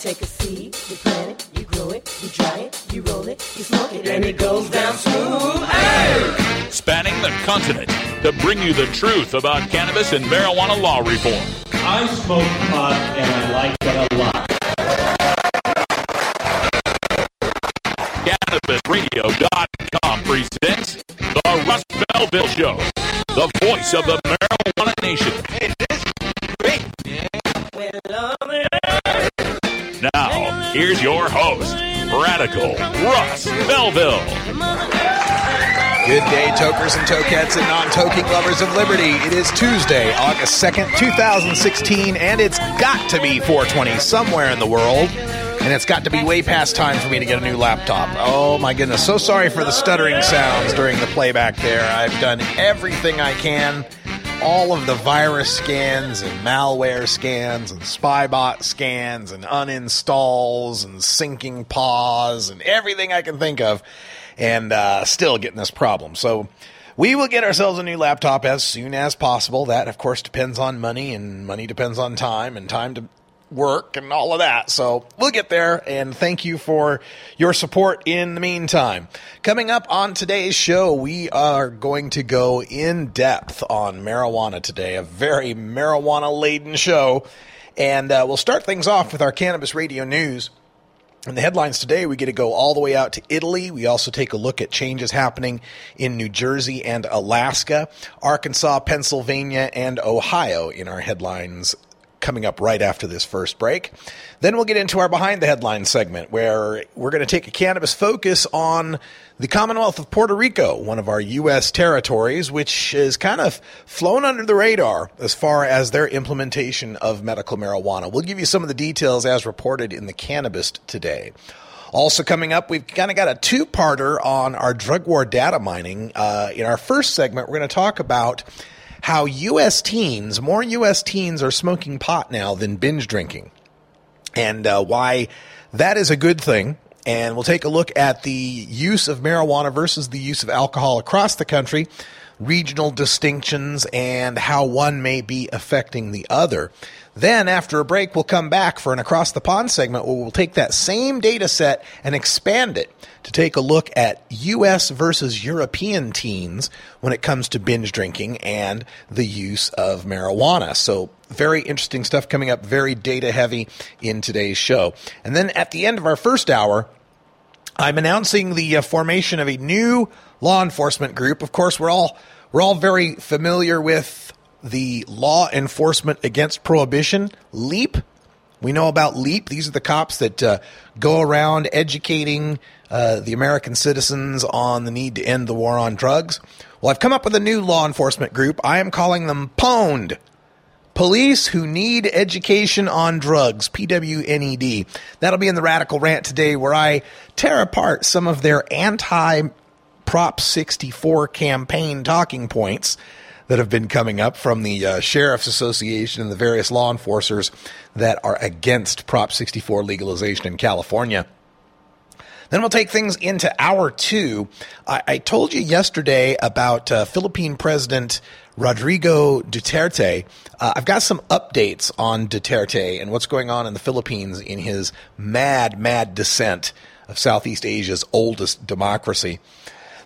Take a seed, you plant it, you grow it, you dry it, you roll it, you smoke it, and it goes down smooth. Hey! Spanning the continent to bring you the truth about cannabis and marijuana law reform. I smoke pot and I like it a lot. CannabisRadio.com presents The Russ Belville Show, the voice of the marijuana nation. Here's your host, Radical Russ Belville. Good day, tokers and tokettes and non-toking lovers of liberty. It is Tuesday, August 2nd, 2016, and it's got to be 420 somewhere in the world. And it's got to be way past time for me to get a new laptop. Oh my goodness. So sorry for the stuttering sounds during the playback there. I've done everything I can. All of the virus scans and malware scans and spybot scans and uninstalls and syncing pause and everything I can think of and uh, still getting this problem. So we will get ourselves a new laptop as soon as possible. That, of course, depends on money, and money depends on time, and time to work and all of that. So we'll get there, and thank you for your support in the meantime. Coming up on today's show, we are going to go in depth on marijuana today, a very marijuana laden show. And uh, we'll start things off with our cannabis radio news. In the headlines today, we get to go all the way out to Italy. We also take a look at changes happening in New Jersey and Alaska, Arkansas, Pennsylvania, and Ohio in our headlines coming up right after this first break. Then we'll get into our behind the headlines segment where we're going to take a cannabis focus on the Commonwealth of Puerto Rico, one of our U.S. territories, which is kind of flown under the radar as far as their implementation of medical marijuana. We'll give you some of the details as reported in the Cannabist today. Also coming up, we've kind of got a two-parter on our drug war data mining. Uh, in our first segment, we're going to talk about how U.S. teens, more U.S. teens are smoking pot now than binge drinking, and uh, why that is a good thing. And we'll take a look at the use of marijuana versus the use of alcohol across the country, regional distinctions, and how one may be affecting the other. Then, after a break, we'll come back for an across the pond segment where we'll take that same data set and expand it to take a look at U.S. versus European teens when it comes to binge drinking and the use of marijuana. So, very interesting stuff coming up, very data heavy in today's show. And then at the end of our first hour, I'm announcing the uh, formation of a new law enforcement group. Of course, we're all we're all very familiar with the Law Enforcement Against Prohibition, LEAP. We know about LEAP. These are the cops that uh, go around educating uh, the American citizens on the need to end the war on drugs. Well, I've come up with a new law enforcement group. I am calling them PWNED. Police who need education on drugs, PWNED. That'll be in the Radical Rant today, where I tear apart some of their anti Prop 64 campaign talking points that have been coming up from the uh, Sheriff's Association and the various law enforcers that are against Prop 64 legalization in California. Then we'll take things into hour two. I, I told you yesterday about uh, Philippine President Rodrigo Duterte. Uh, I've got some updates on Duterte and what's going on in the Philippines in his mad, mad descent of Southeast Asia's oldest democracy.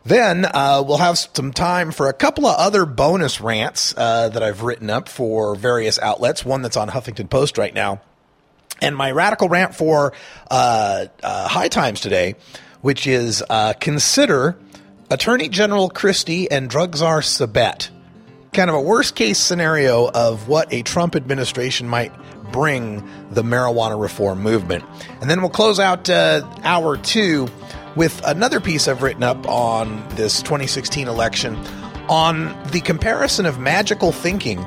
Then uh, we'll have some time for a couple of other bonus rants uh, that I've written up for various outlets. One that's on Huffington Post right now, and my radical rant for uh, uh High Times today, which is uh, consider Attorney General Christie and drug czar Sabet. Kind of a worst case scenario of what a Trump administration might bring the marijuana reform movement. And then we'll close out uh, hour two with another piece I've written up on this 2016 election on the comparison of magical thinking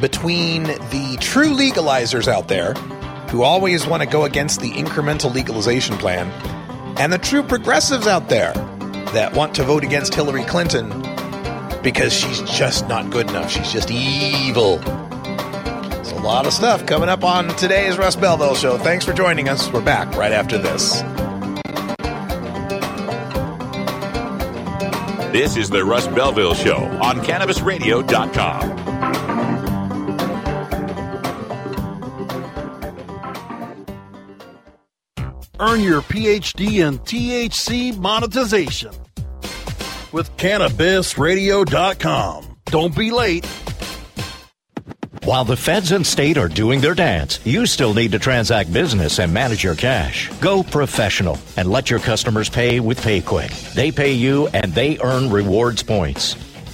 between the true legalizers out there who always want to go against the incremental legalization plan and the true progressives out there that want to vote against Hillary Clinton because she's just not good enough. She's just evil. There's a lot of stuff coming up on today's Russ Belville Show. Thanks for joining us. We're back right after this. This is the Russ Belville Show on CannabisRadio.com. Earn your PhD in THC monetization with CannabisRadio.com. Don't be late. While the feds and state are doing their dance, you still need to transact business and manage your cash. Go professional and let your customers pay with PayQwick. They pay you and they earn rewards points.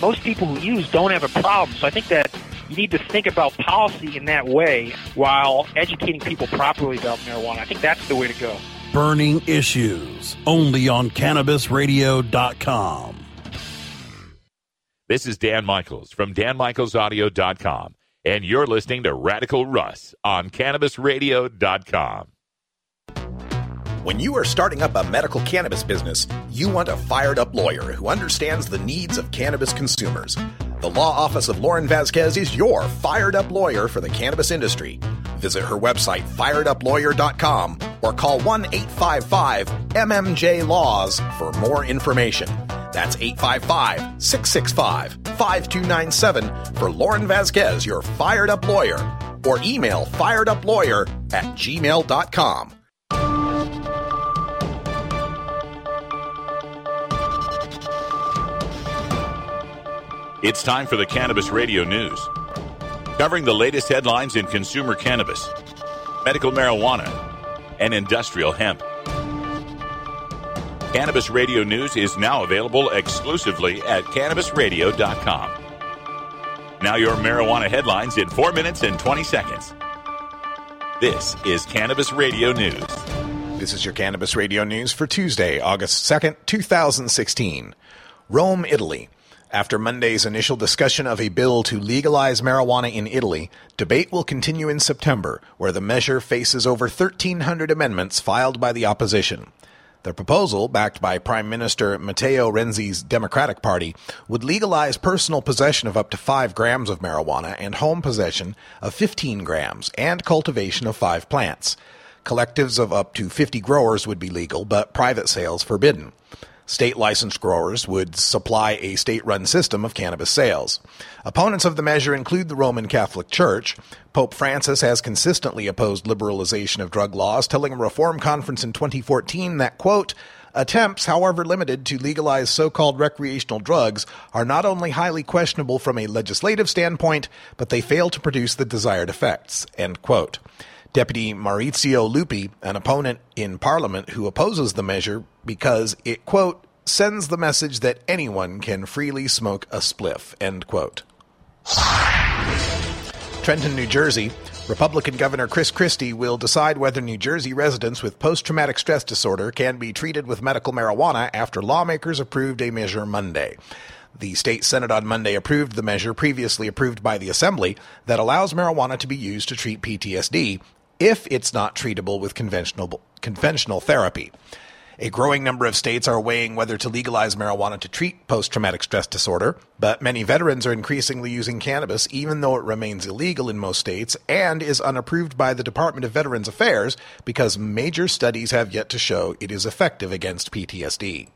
most people who use don't have a problem. So I think that you need to think about policy in that way while educating people properly about marijuana. I think that's the way to go. Burning Issues, only on CannabisRadio.com. This is Dan Michaels from DanMichaelsAudio.com, and you're listening to Radical Russ on CannabisRadio.com. When you are starting up a medical cannabis business, you want a fired up lawyer who understands the needs of cannabis consumers. The law office of Lauren Vasquez is your fired up lawyer for the cannabis industry. Visit her website, fireduplawyer.com, or call 1 855 MMJ Laws for more information. That's 855 665 5297 for Lauren Vasquez, your fired up lawyer, or email fireduplawyer at gmail.com. It's time for the Cannabis Radio News. Covering the latest headlines in consumer cannabis, medical marijuana, and industrial hemp. Cannabis Radio News is now available exclusively at CannabisRadio.com. Now, your marijuana headlines in 4 minutes and 20 seconds. This is Cannabis Radio News. This is your Cannabis Radio News for Tuesday, August 2nd, 2016. Rome, Italy. After Monday's initial discussion of a bill to legalize marijuana in Italy, debate will continue in September, where the measure faces over 1,300 amendments filed by the opposition. The proposal, backed by Prime Minister Matteo Renzi's Democratic Party, would legalize personal possession of up to 5 grams of marijuana and home possession of 15 grams and cultivation of 5 plants. Collectives of up to 50 growers would be legal, but private sales forbidden. State licensed growers would supply a state run system of cannabis sales. Opponents of the measure include the Roman Catholic Church. Pope Francis has consistently opposed liberalization of drug laws, telling a reform conference in 2014 that, quote, Attempts, however limited, to legalize so called recreational drugs are not only highly questionable from a legislative standpoint, but they fail to produce the desired effects. End quote. Deputy Maurizio Lupi, an opponent in Parliament who opposes the measure because it, quote, sends the message that anyone can freely smoke a spliff, end quote. Trenton, New Jersey. Republican Governor Chris Christie will decide whether New Jersey residents with post traumatic stress disorder can be treated with medical marijuana after lawmakers approved a measure Monday. The state Senate on Monday approved the measure previously approved by the Assembly that allows marijuana to be used to treat PTSD if it's not treatable with conventional, conventional therapy. A growing number of states are weighing whether to legalize marijuana to treat post traumatic stress disorder, but many veterans are increasingly using cannabis even though it remains illegal in most states and is unapproved by the Department of Veterans Affairs because major studies have yet to show it is effective against PTSD.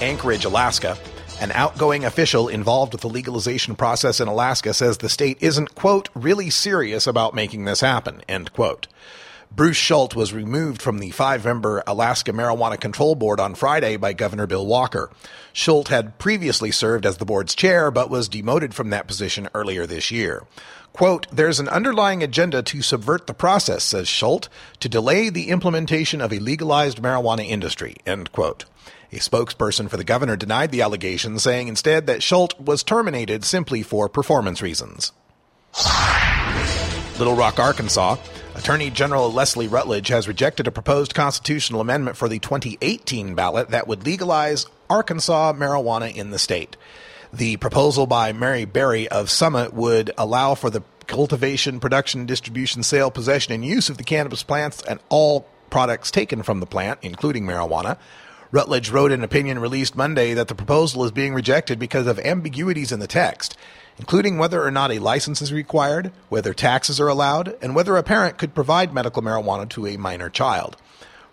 Anchorage, Alaska. An outgoing official involved with the legalization process in Alaska says the state isn't, quote, really serious about making this happen, end quote. Bruce Schulte was removed from the five member Alaska Marijuana Control Board on Friday by Governor Bill Walker. Schulte had previously served as the board's chair, but was demoted from that position earlier this year. Quote, there's an underlying agenda to subvert the process, says Schulte, to delay the implementation of a legalized marijuana industry, end quote. A spokesperson for the governor denied the allegation, saying instead that Schulte was terminated simply for performance reasons. Little Rock, Arkansas. Attorney General Leslie Rutledge has rejected a proposed constitutional amendment for the 2018 ballot that would legalize Arkansas marijuana in the state. The proposal by Mary Berry of Summit would allow for the cultivation, production, distribution, sale, possession, and use of the cannabis plants and all products taken from the plant, including marijuana. Rutledge wrote an opinion released Monday that the proposal is being rejected because of ambiguities in the text, including whether or not a license is required, whether taxes are allowed, and whether a parent could provide medical marijuana to a minor child.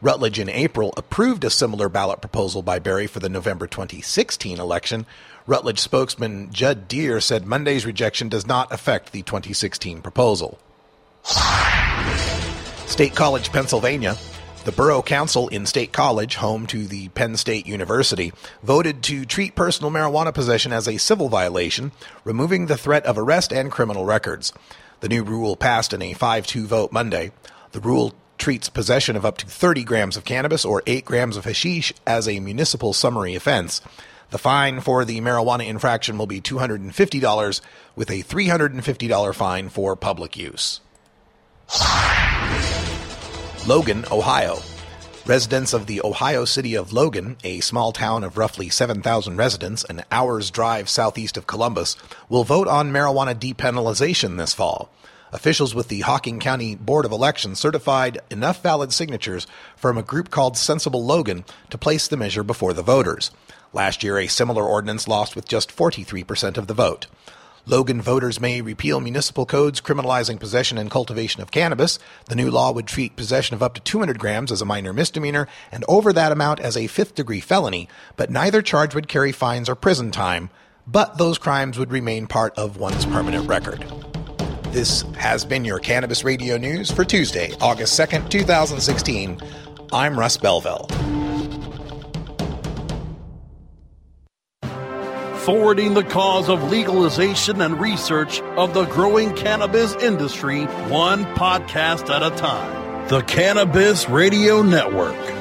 Rutledge in April approved a similar ballot proposal by Berry for the November 2016 election. Rutledge spokesman Judd Deere said Monday's rejection does not affect the 2016 proposal. State College, Pennsylvania. The Borough Council in State College, home to the Penn State University, voted to treat personal marijuana possession as a civil violation, removing the threat of arrest and criminal records. The new rule passed in a 5 2 vote Monday. The rule treats possession of up to 30 grams of cannabis or 8 grams of hashish as a municipal summary offense. The fine for the marijuana infraction will be $250 with a $350 fine for public use. Logan, Ohio. Residents of the Ohio city of Logan, a small town of roughly 7,000 residents, an hour's drive southeast of Columbus, will vote on marijuana depenalization this fall. Officials with the Hocking County Board of Elections certified enough valid signatures from a group called Sensible Logan to place the measure before the voters. Last year, a similar ordinance lost with just 43% of the vote. Logan voters may repeal municipal codes criminalizing possession and cultivation of cannabis. The new law would treat possession of up to 200 grams as a minor misdemeanor and over that amount as a fifth degree felony, but neither charge would carry fines or prison time, but those crimes would remain part of one's permanent record. This has been your Cannabis Radio News for Tuesday, August 2nd, 2016. I'm Russ Belville. Forwarding the cause of legalization and research of the growing cannabis industry one podcast at a time. The Cannabis Radio Network.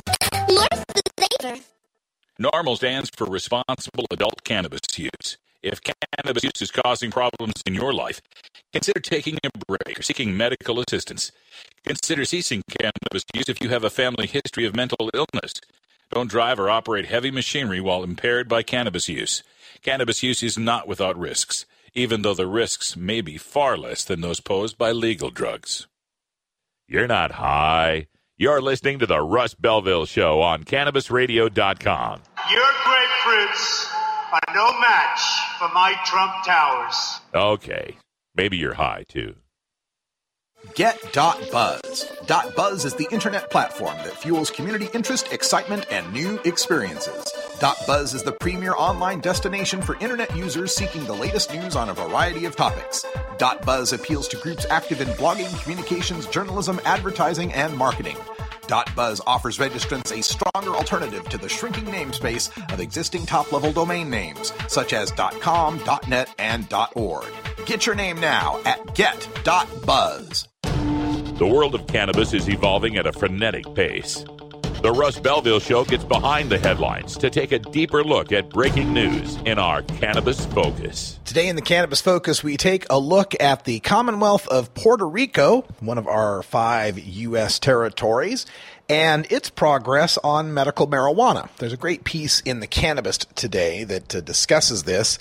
more flavor. NORML stands for Responsible Adult Cannabis Use. If cannabis use is causing problems in your life, consider taking a break or seeking medical assistance. Consider ceasing cannabis use if you have a family history of mental illness. Don't drive or operate heavy machinery while impaired by cannabis use. Cannabis use is not without risks, even though the risks may be far less than those posed by legal drugs. You're not high. You're listening to the Russ Belville Show on CannabisRadio.com. Your grapefruits are no match for my Trump Towers. Okay, maybe you're high too. Get.buzz. .buzz is the internet platform that fuels community interest, excitement, and new experiences. .buzz is the premier online destination for internet users seeking the latest news on a variety of topics. .buzz appeals to groups active in blogging, communications, journalism, advertising, and marketing. .buzz offers registrants a stronger alternative to the shrinking namespace of existing top-level domain names, such as .com, .net, and .org. Get your name now at get.buzz. The world of cannabis is evolving at a frenetic pace. The Russ Belville Show gets behind the headlines to take a deeper look at breaking news in our Cannabis Focus. Today in the Cannabis Focus, we take a look at the Commonwealth of Puerto Rico, one of our five U.S. territories, and its progress on medical marijuana. There's a great piece in the Cannabist today that uh, discusses this.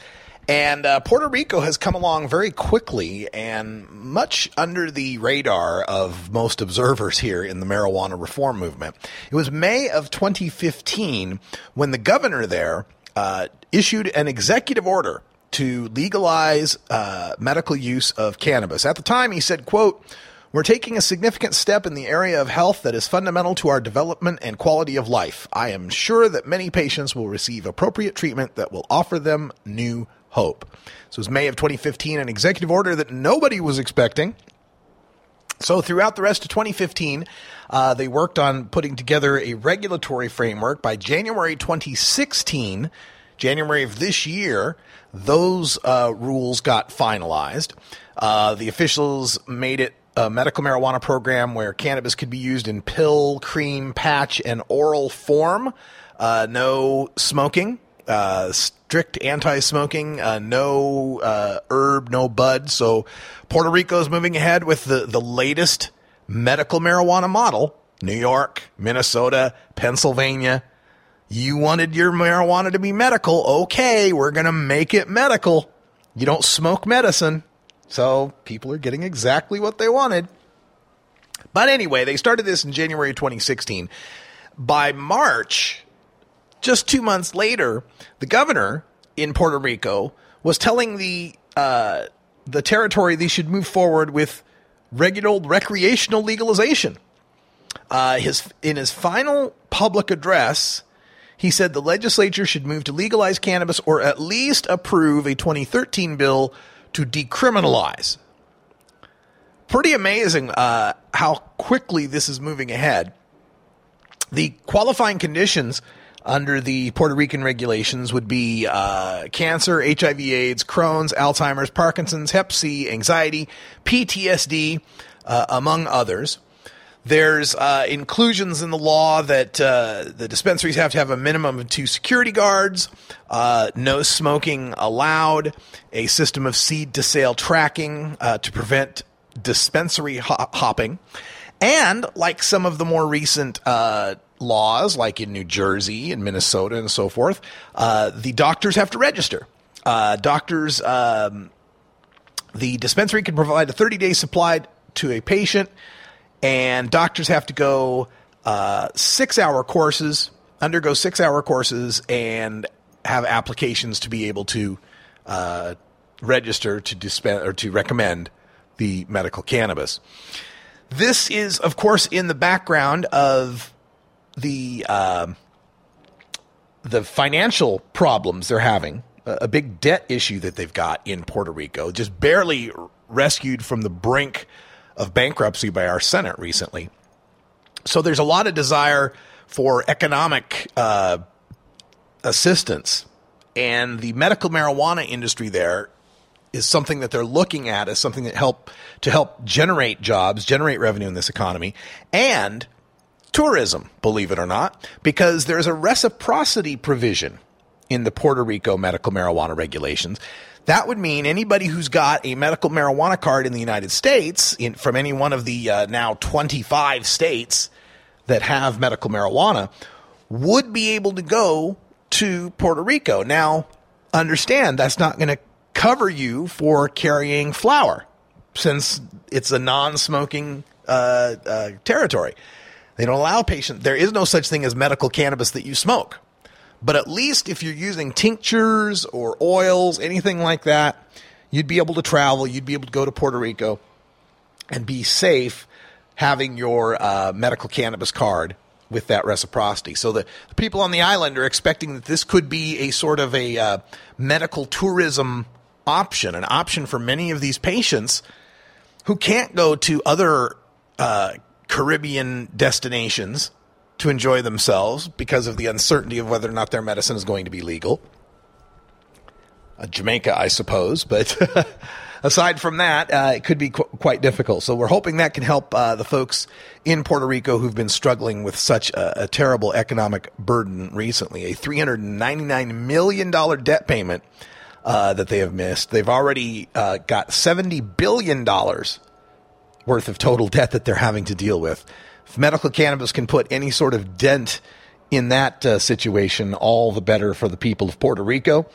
And uh, Puerto Rico has come along very quickly and much under the radar of most observers here in the marijuana reform movement. It was May of 2015 when the governor there uh, issued an executive order to legalize uh, medical use of cannabis. At the time, he said, quote, We're taking a significant step in the area of health that is fundamental to our development and quality of life. I am sure that many patients will receive appropriate treatment that will offer them new hope. So it was May of 2015, an executive order that nobody was expecting. So throughout the rest of 2015, uh, they worked on putting together a regulatory framework. By January 2016, January of this year, those uh, rules got finalized. Uh, the officials made it a medical marijuana program where cannabis could be used in pill, cream, patch, and oral form. Uh, no smoking, uh, strict anti-smoking, uh, no uh, herb, no bud. So Puerto Rico is moving ahead with the, the latest medical marijuana model. New York, Minnesota, Pennsylvania. You wanted your marijuana to be medical. Okay, we're going to make it medical. You don't smoke medicine. So people are getting exactly what they wanted. But anyway, they started this in January 2016. By March, just two months later, the governor in Puerto Rico was telling the uh, the territory they should move forward with regular recreational legalization. Uh, his in his final public address, he said the legislature should move to legalize cannabis or at least approve a 2013 bill to decriminalize. Pretty amazing uh, how quickly this is moving ahead. The qualifying conditions under the Puerto Rican regulations would be uh, cancer, HIV/AIDS, Crohn's, Alzheimer's, Parkinson's, Hep C, anxiety, PTSD, uh, among others. There's uh, inclusions in the law that uh, the dispensaries have to have a minimum of two security guards, uh, no smoking allowed, a system of seed to sale tracking uh, to prevent dispensary ho- hopping, and like some of the more recent laws, like in New Jersey and Minnesota and so forth, uh, the doctors have to register. doctors, um, the dispensary can provide a 30 day supply to a patient and doctors have to go uh, six hour courses, undergo six hour courses, and have applications to be able to uh, register to dispense or to recommend the medical cannabis. This is, of course, in the background of the uh, the financial problems they're having, a big debt issue that they've got in Puerto Rico, just barely rescued from the brink of bankruptcy by our Senate recently. So there's a lot of desire for economic uh, assistance, and the medical marijuana industry there is something that they're looking at as something that help to help generate jobs, generate revenue in this economy, and tourism, believe it or not, because there's a reciprocity provision in the Puerto Rico medical marijuana regulations that would mean anybody who's got a medical marijuana card in the United States, in, from any one of the uh, now 25 states that have medical marijuana, would be able to go to Puerto Rico. Now, understand that's not going to cover you for carrying flower since it's a non smoking uh, uh, territory. They don't allow patients, there is no such thing as medical cannabis that you smoke. But at least if you're using tinctures or oils, anything like that, you'd be able to travel. You'd be able to go to Puerto Rico and be safe having your uh, medical cannabis card with that reciprocity. So the, the, people on the island are expecting that this could be a sort of a uh, medical tourism option, an option for many of these patients who can't go to other uh, Caribbean destinations to enjoy themselves because of the uncertainty of whether or not their medicine is going to be legal. Uh, Jamaica, I suppose, but aside from that, uh, it could be qu- quite difficult. So we're hoping that can help uh, the folks in Puerto Rico who've been struggling with such a, a terrible economic burden recently. A $399 million debt payment uh, that they have missed. They've already uh, got $70 billion worth of total debt that they're having to deal with. If medical cannabis can put any sort of dent in that uh, situation, all the better for the people of Puerto Rico.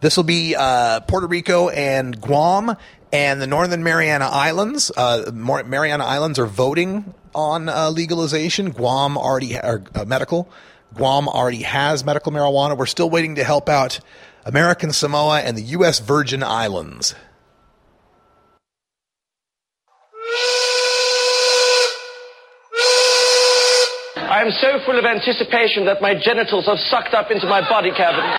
This will be uh, Puerto Rico and Guam and the Northern Mariana Islands. Uh, Mariana Islands are voting on uh, legalization. Guam already ha- uh, medical. Guam already has medical marijuana. We're still waiting to help out American Samoa and the U.S. Virgin Islands. I am so full of anticipation that my genitals have sucked up into my body cavity.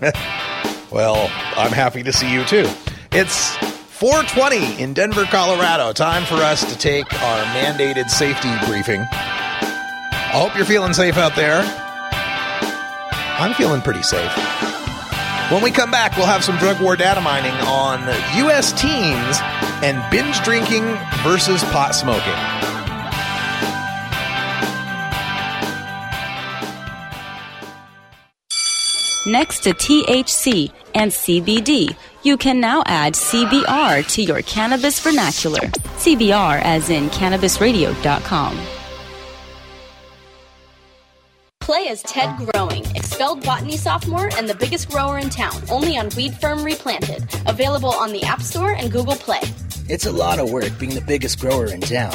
well, I'm happy to see you too. It's 420 in Denver, Colorado. Time for us to take our mandated safety briefing. I hope you're feeling safe out there. I'm feeling pretty safe. When we come back, we'll have some drug war data mining on U.S. teens and binge drinking versus pot smoking. Next to THC and CBD, you can now add CBR to your cannabis vernacular. CBR as in cannabisradio.com. Play as Ted Growing, expelled botany sophomore and the biggest grower in town, only on Weed Firm Replanted. Available on the App Store and Google Play. It's a lot of work being the biggest grower in town.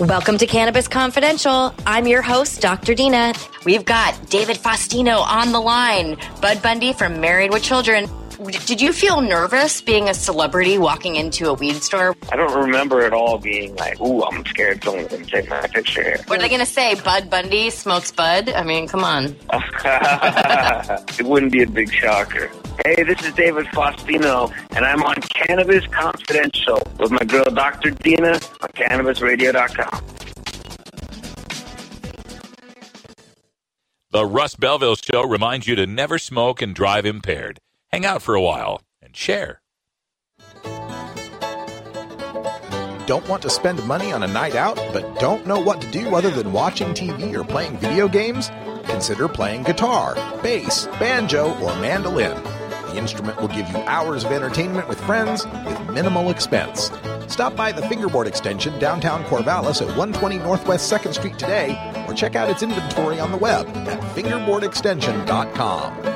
Welcome to Cannabis Confidential. I'm your host, Dr. Dina. We've got David Faustino on the line, Bud Bundy from Married with Children. Did you feel nervous being a celebrity walking into a weed store? I don't remember at all being like, ooh, I'm scared someone's going to take my picture here. What are they going to say? Bud Bundy smokes bud? I mean, come on. it wouldn't be a big shocker. Hey, this is David Faustino, and I'm on Cannabis Confidential with my girl Dr. Dina on CannabisRadio.com. The Russ Belville Show reminds you to never smoke and drive impaired. Hang out for a while and share. Don't want to spend money on a night out, but don't know what to do other than watching TV or playing video games? Consider playing guitar, bass, banjo, or mandolin. The instrument will give you hours of entertainment with friends with minimal expense. Stop by the Fingerboard Extension downtown Corvallis at 120 Northwest 2nd Street today or check out its inventory on the web at fingerboardextension.com.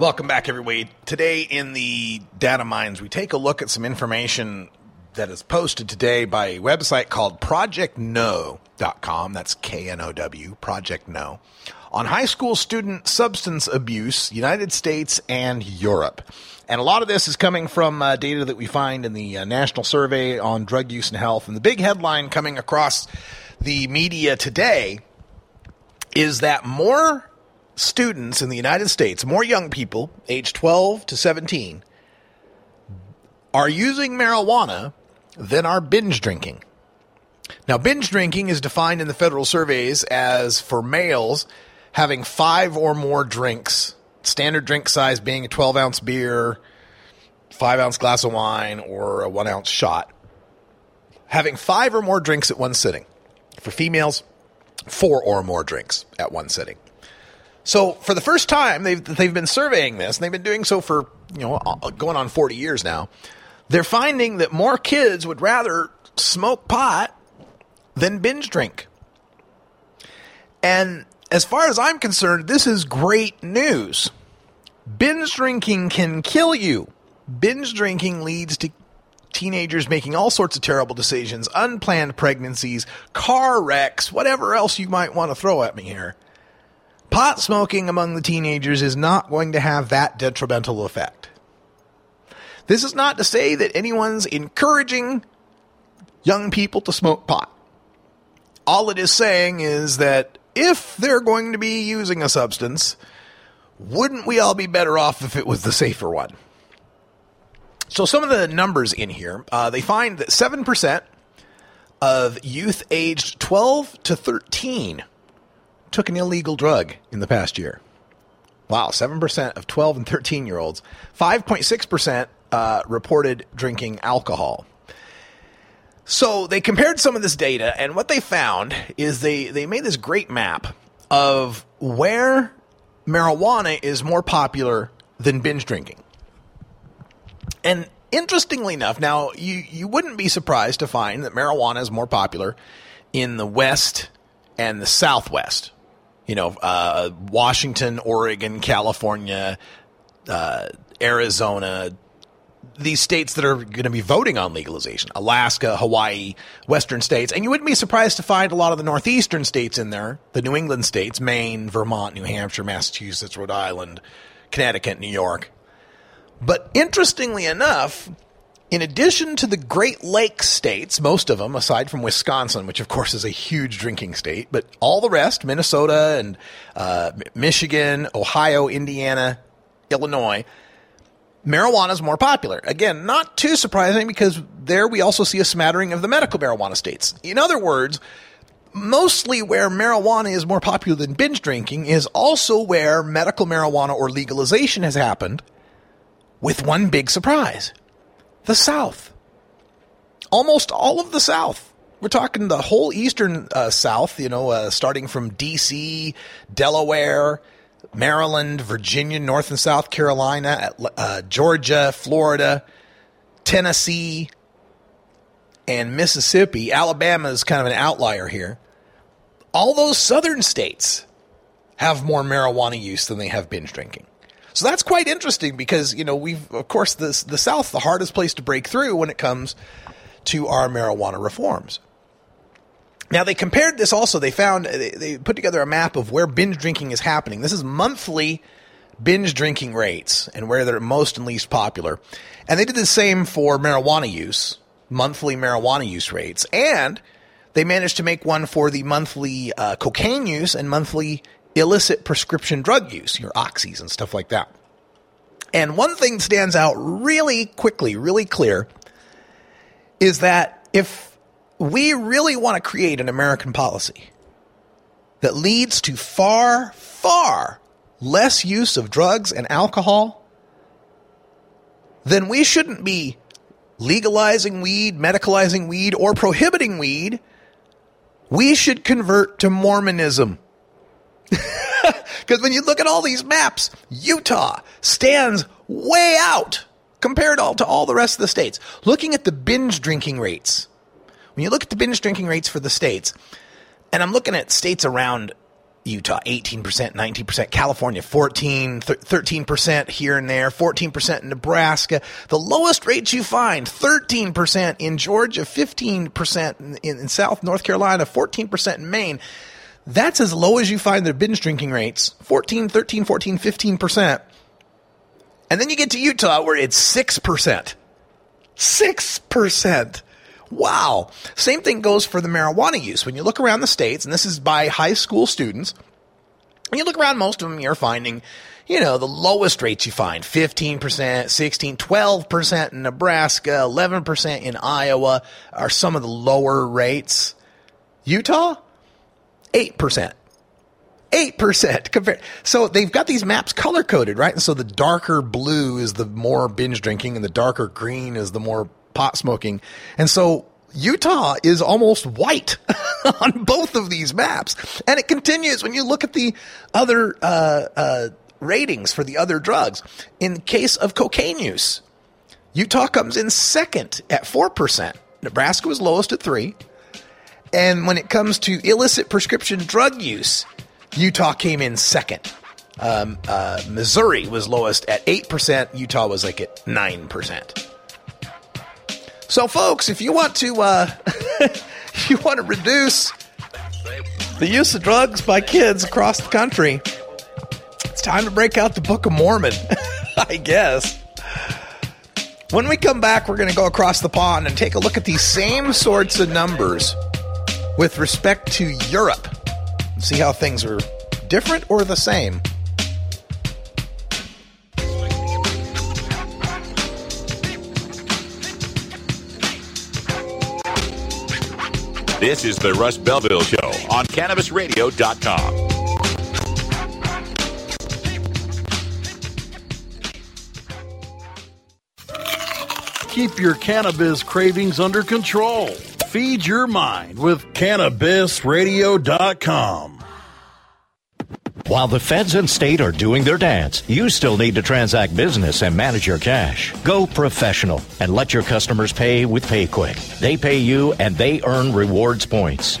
Welcome back, everybody. Today in the data mines, we take a look at some information that is posted today by a website called projectknow.com. That's K N O W, Project Know, on high school student substance abuse, United States and Europe. And a lot of this is coming from uh, data that we find in the uh, National Survey on Drug Use and Health. And the big headline coming across the media today is that more students in the United States, more young people, age 12 to 17, are using marijuana than are binge drinking. Now, binge drinking is defined in the federal surveys as for males having five or more drinks, standard drink size being a 12 ounce beer, five ounce glass of wine, or a one ounce shot. Having five or more drinks at one sitting. For females, four or more drinks at one sitting. So for the first time, they've they've been surveying this, and they've been doing so for you know uh, going on forty years now. They're finding that more kids would rather smoke pot than binge drink. And as far as I'm concerned, this is great news. Binge drinking can kill you. Binge drinking leads to teenagers making all sorts of terrible decisions, unplanned pregnancies, car wrecks, whatever else you might want to throw at me here pot smoking among the teenagers is not going to have that detrimental effect. This is not to say that anyone's encouraging young people to smoke pot. All it is saying is that if they're going to be using a substance, wouldn't we all be better off if it was the safer one? So, some of the numbers in here, uh, they find that 7% of youth aged 12 to 13 took an illegal drug in the past year. Wow, 7% of 12 and 13 year olds. 5.6% uh, reported drinking alcohol. So they compared some of this data, and what they found is they, they made this great map of where marijuana is more popular than binge drinking. And interestingly enough, now you, you wouldn't be surprised to find that marijuana is more popular in the West and the Southwest. You know, uh, Washington, Oregon, California, uh, Arizona, these states that are going to be voting on legalization Alaska, Hawaii, Western states. And you wouldn't be surprised to find a lot of the Northeastern states in there, the New England states, Maine, Vermont, New Hampshire, Massachusetts, Rhode Island, Connecticut, New York. But interestingly enough, in addition to the Great Lakes states, most of them, aside from Wisconsin, which of course is a huge drinking state, but all the rest, Minnesota and uh, Michigan, Ohio, Indiana, Illinois, marijuana is more popular. Again, not too surprising because there we also see a smattering of the medical marijuana states. In other words, mostly where marijuana is more popular than binge drinking is also where medical marijuana or legalization has happened, with one big surprise the South. Almost all of the South. We're talking the whole eastern uh, South, you know, uh, starting from D.C., Delaware, Maryland, Virginia, North and South Carolina, uh, Georgia, Florida, Tennessee, and Mississippi. Alabama is kind of an outlier here. All those southern states have more marijuana use than they have binge drinking. So that's quite interesting because, you know, we've, of course, this, the South, the hardest place to break through when it comes to our marijuana reforms. Now they compared this also. They found they, they put together a map of where binge drinking is happening. This is monthly binge drinking rates and where they're most and least popular. And they did the same for marijuana use, monthly marijuana use rates, and they managed to make one for the monthly uh, cocaine use and monthly illicit prescription drug use, your oxys and stuff like that. And one thing stands out really quickly, really clear, is that if we really want to create an American policy that leads to far, far less use of drugs and alcohol, then we shouldn't be legalizing weed, medicalizing weed, or prohibiting weed. We should convert to Mormonism. Because when you look at all these maps, Utah stands way out compared to all the rest of the states. Looking at the binge drinking rates when you look at the binge drinking rates for the states, and I'm looking at states around Utah, 18%, 19%, California, 14, 13% here and there, 14% in Nebraska. The lowest rates you find, 13% in Georgia, 15% in, in, in South North Carolina, 14% in Maine. That's as low as you find the binge drinking rates, 14, 13, 14, 15%. And then you get to Utah where it's 6%. 6%. Wow. Same thing goes for the marijuana use. When you look around the states, and this is by high school students, when you look around most of them, you're finding, you know, the lowest rates you find 15%, 16, 12% in Nebraska, 11% in Iowa are some of the lower rates. Utah, 8%. 8% compared. So they've got these maps color coded, right? And so the darker blue is the more binge drinking and the darker green is the more pot smoking. And so Utah is almost white on both of these maps. And it continues when you look at the other uh, uh, ratings for the other drugs. In case of cocaine use, Utah comes in second at 4%. Nebraska was lowest at 3 And when it comes to illicit prescription drug use, Utah came in second. Um, uh, Missouri was lowest at 8%. Utah was like at 9%. So, folks, if you want to, uh, you want to reduce the use of drugs by kids across the country, it's time to break out the Book of Mormon, I guess. When we come back, we're going to go across the pond and take a look at these same sorts of numbers with respect to Europe. See how things are different or the same. This is the Russ Belville Show on CannabisRadio.com. Keep your cannabis cravings under control. Feed your mind with CannabisRadio.com. While the feds and state are doing their dance, you still need to transact business and manage your cash. Go professional and let your customers pay with PayQwick. They pay you and they earn rewards points.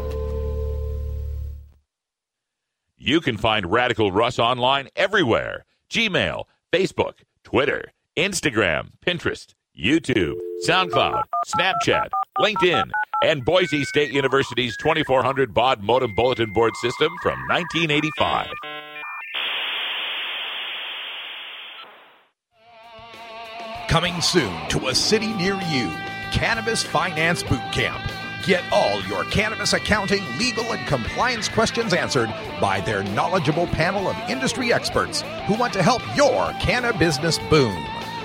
You can find Radical Russ online everywhere Gmail, Facebook, Twitter, Instagram, Pinterest, YouTube, SoundCloud, Snapchat, LinkedIn, and Boise State University's 2400 baud modem bulletin board system from 1985. Coming soon to a city near you, Cannabis Finance Boot Camp. Get all your cannabis accounting, legal, and compliance questions answered by their knowledgeable panel of industry experts who want to help your canna business boom.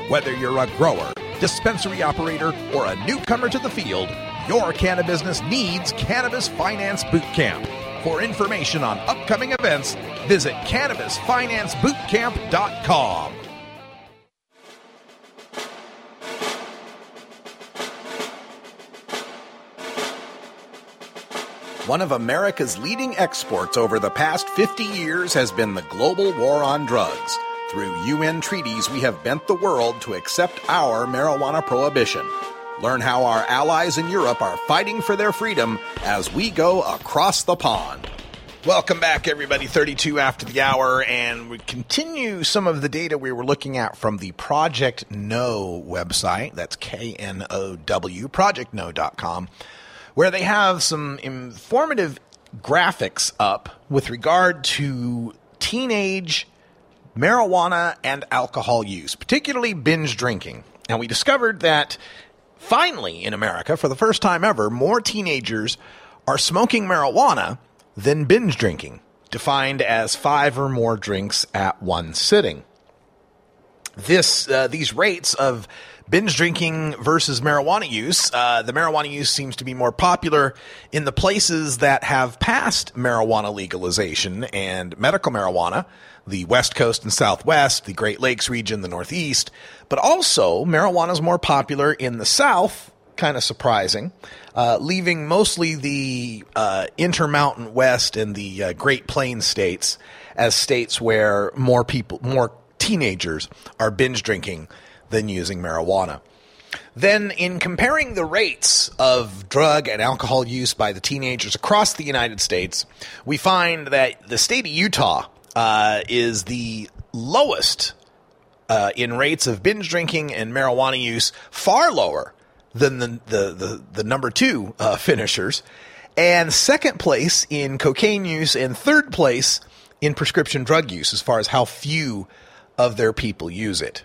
Whether you're a grower, dispensary operator, or a newcomer to the field, your canna business needs Cannabis Finance Boot Camp. For information on upcoming events, visit CannabisFinanceBootcamp.com. One of America's leading exports over the past 50 years has been the global war on drugs. Through UN treaties, we have bent the world to accept our marijuana prohibition. Learn how our allies in Europe are fighting for their freedom as we go across the pond. Welcome back, everybody. 32 after the hour, and we continue some of the data we were looking at from the Project Know website. That's K N O W, projectknow.com where they have some informative graphics up with regard to teenage marijuana and alcohol use, particularly binge drinking. And we discovered that finally in America, for the first time ever, more teenagers are smoking marijuana than binge drinking, defined as five or more drinks at one sitting. This, uh, these rates of binge drinking versus marijuana use. Uh, the marijuana use seems to be more popular in the places that have passed marijuana legalization and medical marijuana, the West Coast and Southwest, the Great Lakes region, the Northeast. But also, marijuana is more popular in the South, kind of surprising, uh, leaving mostly the uh, Intermountain West and the uh, Great Plains states as states where more people, more teenagers are binge drinking than using marijuana. Then, in comparing the rates of drug and alcohol use by the teenagers across the United States, we find that the state of Utah uh, is the lowest uh, in rates of binge drinking and marijuana use, far lower than the the the, the number two uh, finishers, and second place in cocaine use, and third place in prescription drug use, as far as how few of their people use it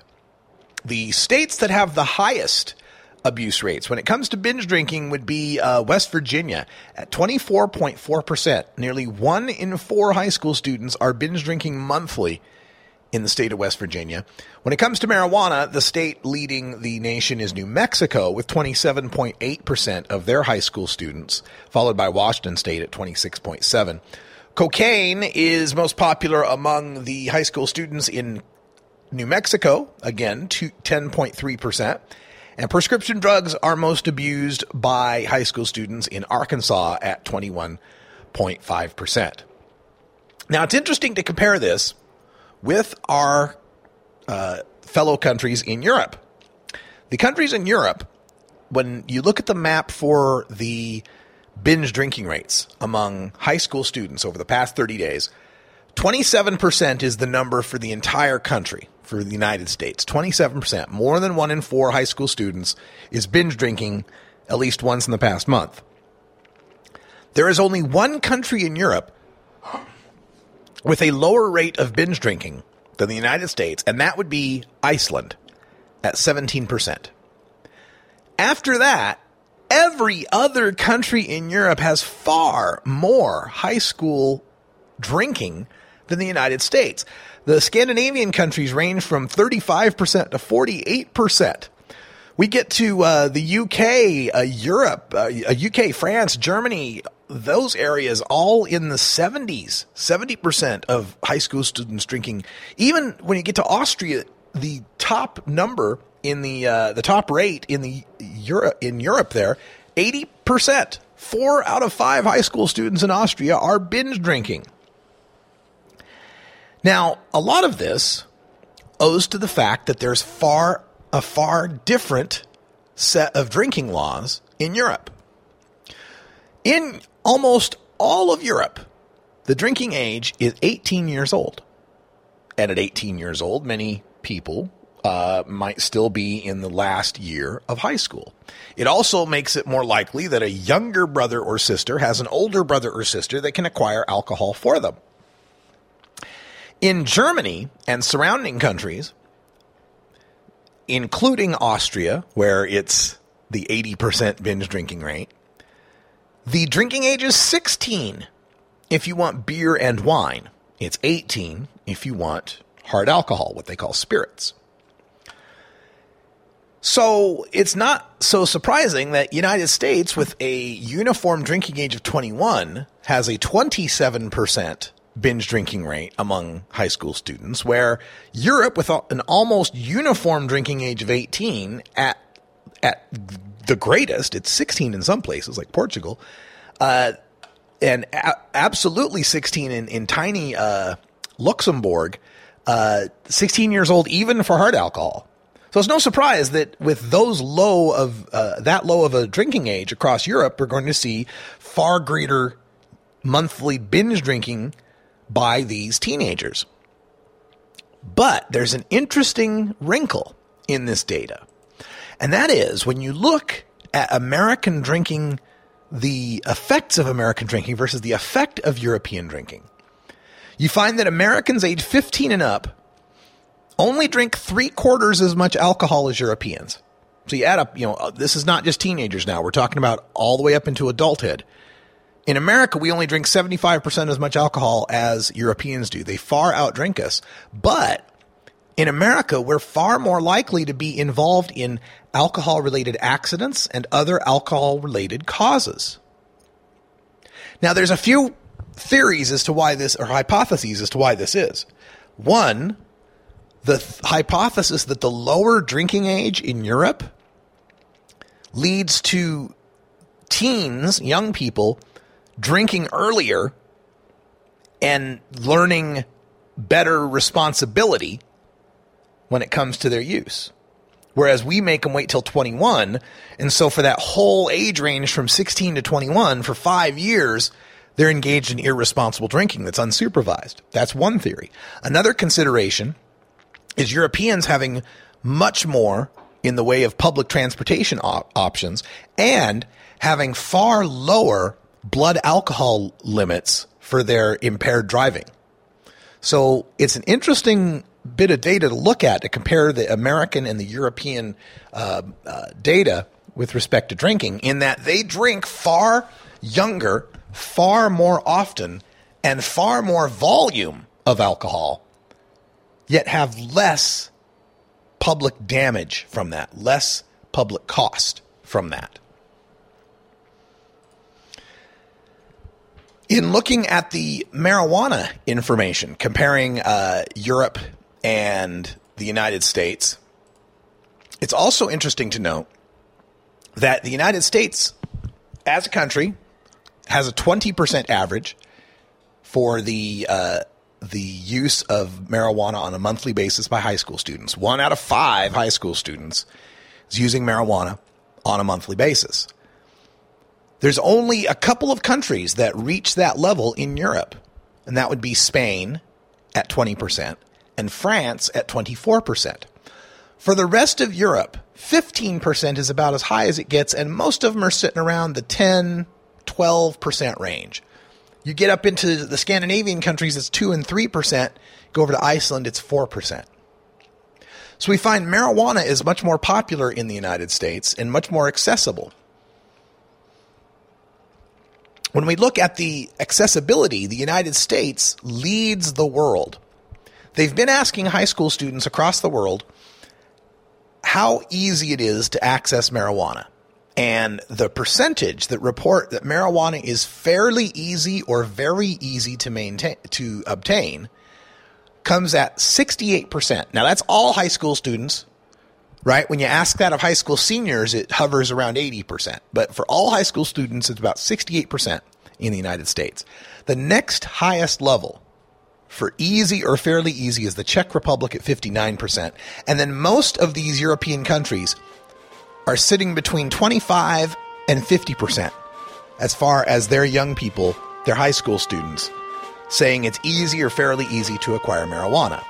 the states that have the highest abuse rates when it comes to binge drinking would be uh, West Virginia at 24.4%. Nearly one in four high school students are binge drinking monthly in the state of West Virginia. When it comes to marijuana, the state leading the nation is New Mexico with 27.8% of their high school students, followed by Washington state at 26.7. Cocaine is most popular among the high school students in New Mexico, again, 10.3%. And prescription drugs are most abused by high school students in Arkansas at 21.5%. Now, it's interesting to compare this with our uh, fellow countries in Europe. The countries in Europe, when you look at the map for the binge drinking rates among high school students over the past 30 days, 27% is the number for the entire country, for the United States. 27%. More than one in four high school students is binge drinking at least once in the past month. There is only one country in Europe with a lower rate of binge drinking than the United States, and that would be Iceland at 17%. After that, every other country in Europe has far more high school drinking than the United States. The Scandinavian countries range from 35% to 48%. We get to uh, the UK, uh, Europe, uh, UK, France, Germany, those areas all in the 70s, 70% of high school students drinking. Even when you get to Austria, the top number in the uh, the top rate in the Europe in Europe there, 80%. 4 out of 5 high school students in Austria are binge drinking. Now, a lot of this owes to the fact that there's far a far different set of drinking laws in Europe. In almost all of Europe, the drinking age is 18 years old. And at 18 years old, many people uh, might still be in the last year of high school. It also makes it more likely that a younger brother or sister has an older brother or sister that can acquire alcohol for them. In Germany and surrounding countries, including Austria, where it's the 80% binge drinking rate, the drinking age is 16 if you want beer and wine. It's 18 if you want hard alcohol, what they call spirits. So it's not so surprising that United States with a uniform drinking age of 21 has a 27% binge drinking rate among high school students, where Europe, with an almost uniform drinking age of 18, at at the greatest, it's 16 in some places like Portugal, uh, and a- absolutely 16 in in tiny uh, Luxembourg, uh, 16 years old even for hard alcohol. So it's no surprise that with those low of uh, that low of a drinking age across Europe, we're going to see far greater monthly binge drinking by these teenagers. But there's an interesting wrinkle in this data. And that is when you look at American drinking, the effects of American drinking versus the effect of European drinking, you find that Americans age 15 and up only drink three quarters as much alcohol as Europeans. So you add up, you know, this is not just teenagers now. We're talking about all the way up into adulthood. In America, we only drink 75% as much alcohol as Europeans do. They far outdrink us. But in America, we're far more likely to be involved in alcohol related accidents and other alcohol related causes. Now, there's a few theories as to why this, or hypotheses as to why this is. One, the th- hypothesis that the lower drinking age in Europe leads to teens, young people, drinking earlier and learning better responsibility when it comes to their use. Whereas we make them wait till 21. And so for that whole age range from 16 to 21 for five years, they're engaged in irresponsible drinking that's unsupervised. That's one theory. Another consideration is Europeans having much more in the way of public transportation op- options and having far lower blood alcohol limits for their impaired driving. So it's an interesting bit of data to look at to compare the American and the European uh, uh, data with respect to drinking, in that they drink far younger, far more often, and far more volume of alcohol, yet have less public damage from that, less public cost from that. In looking at the marijuana information, comparing uh, Europe and the United States, it's also interesting to note that the United States, as a country, has a 20% average for the uh, the use of marijuana on a monthly basis by high school students. One out of five high school students is using marijuana on a monthly basis. There's only a couple of countries that reach that level in Europe, and that would be Spain at 20% and France at 24%. For the rest of Europe, 15% is about as high as it gets, and most of them are sitting around the 10, 12% range. You get up into the Scandinavian countries, it's 2 and 3%. Go over to Iceland, it's 4%. So we find marijuana is much more popular in the United States and much more accessible. When we look at the accessibility, the United States leads the world. They've been asking high school students across the world how easy it is to access marijuana. And the percentage that report that marijuana is fairly easy or very easy to maintain to obtain comes at 68%. Now that's all high school students, right? When you ask that of high school seniors, it hovers around 80%. But for all high school students, it's about 68% in the United States. The next highest level for easy or fairly easy is the Czech Republic at 59%. And then most of these European countries are sitting between 25 and 50% as far as their young people, their high school students, saying it's easy or fairly easy to acquire marijuana.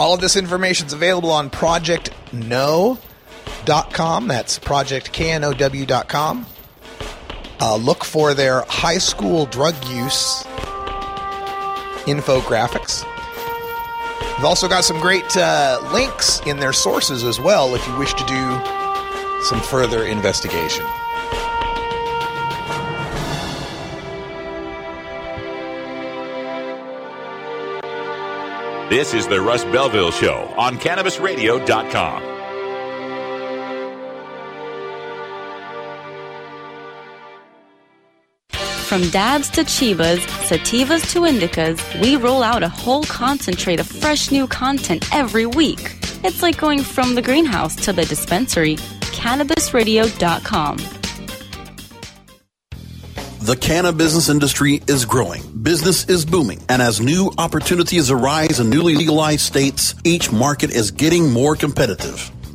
All of this information is available on projectknow.com. That's projectknow.com. Uh, look for their high school drug use infographics. We've also got some great uh, links in their sources as well if you wish to do some further investigation. This is the Russ Belville Show on CannabisRadio.com. From dabs to chivas, sativas to indicas, we roll out a whole concentrate of fresh new content every week. It's like going from the greenhouse to the dispensary. CannabisRadio.com. The cannabis business industry is growing. Business is booming. And as new opportunities arise in newly legalized states, each market is getting more competitive.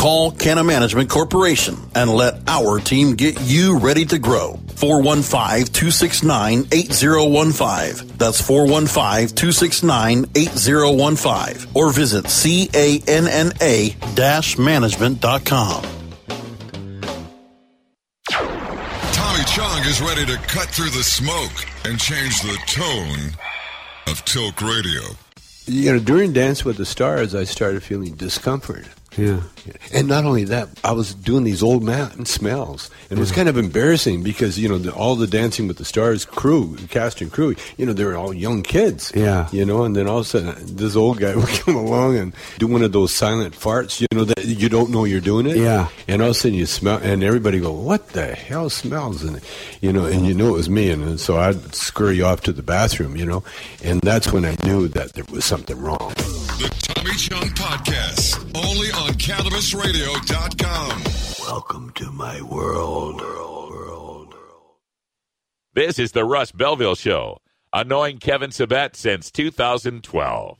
Call Canna Management Corporation and let our team get you ready to grow. 415-269-8015. That's 415-269-8015. Or visit canna-management.com. Tommy Chong is ready to cut through the smoke and change the tone of Tilk Radio. You know, during Dance with the Stars, I started feeling discomfort. Yeah. And not only that, I was doing these old man smells. And it was kind of embarrassing because, you know, the, all the Dancing with the Stars crew, cast and crew, you know, they were all young kids. Yeah. You know, and then all of a sudden, this old guy would come along and do one of those silent farts, you know, that you don't know you're doing it. Yeah. And all of a sudden you smell, and everybody go, what the hell smells? And, you know, and you know it was me. And, so I'd scurry off to the bathroom, you know, and that's when I knew that there was something wrong. The Tommy Chong Podcast, only on CannabisRadio.com. Welcome to my world. This is the Russ Belville Show, annoying Kevin Sabet since 2012.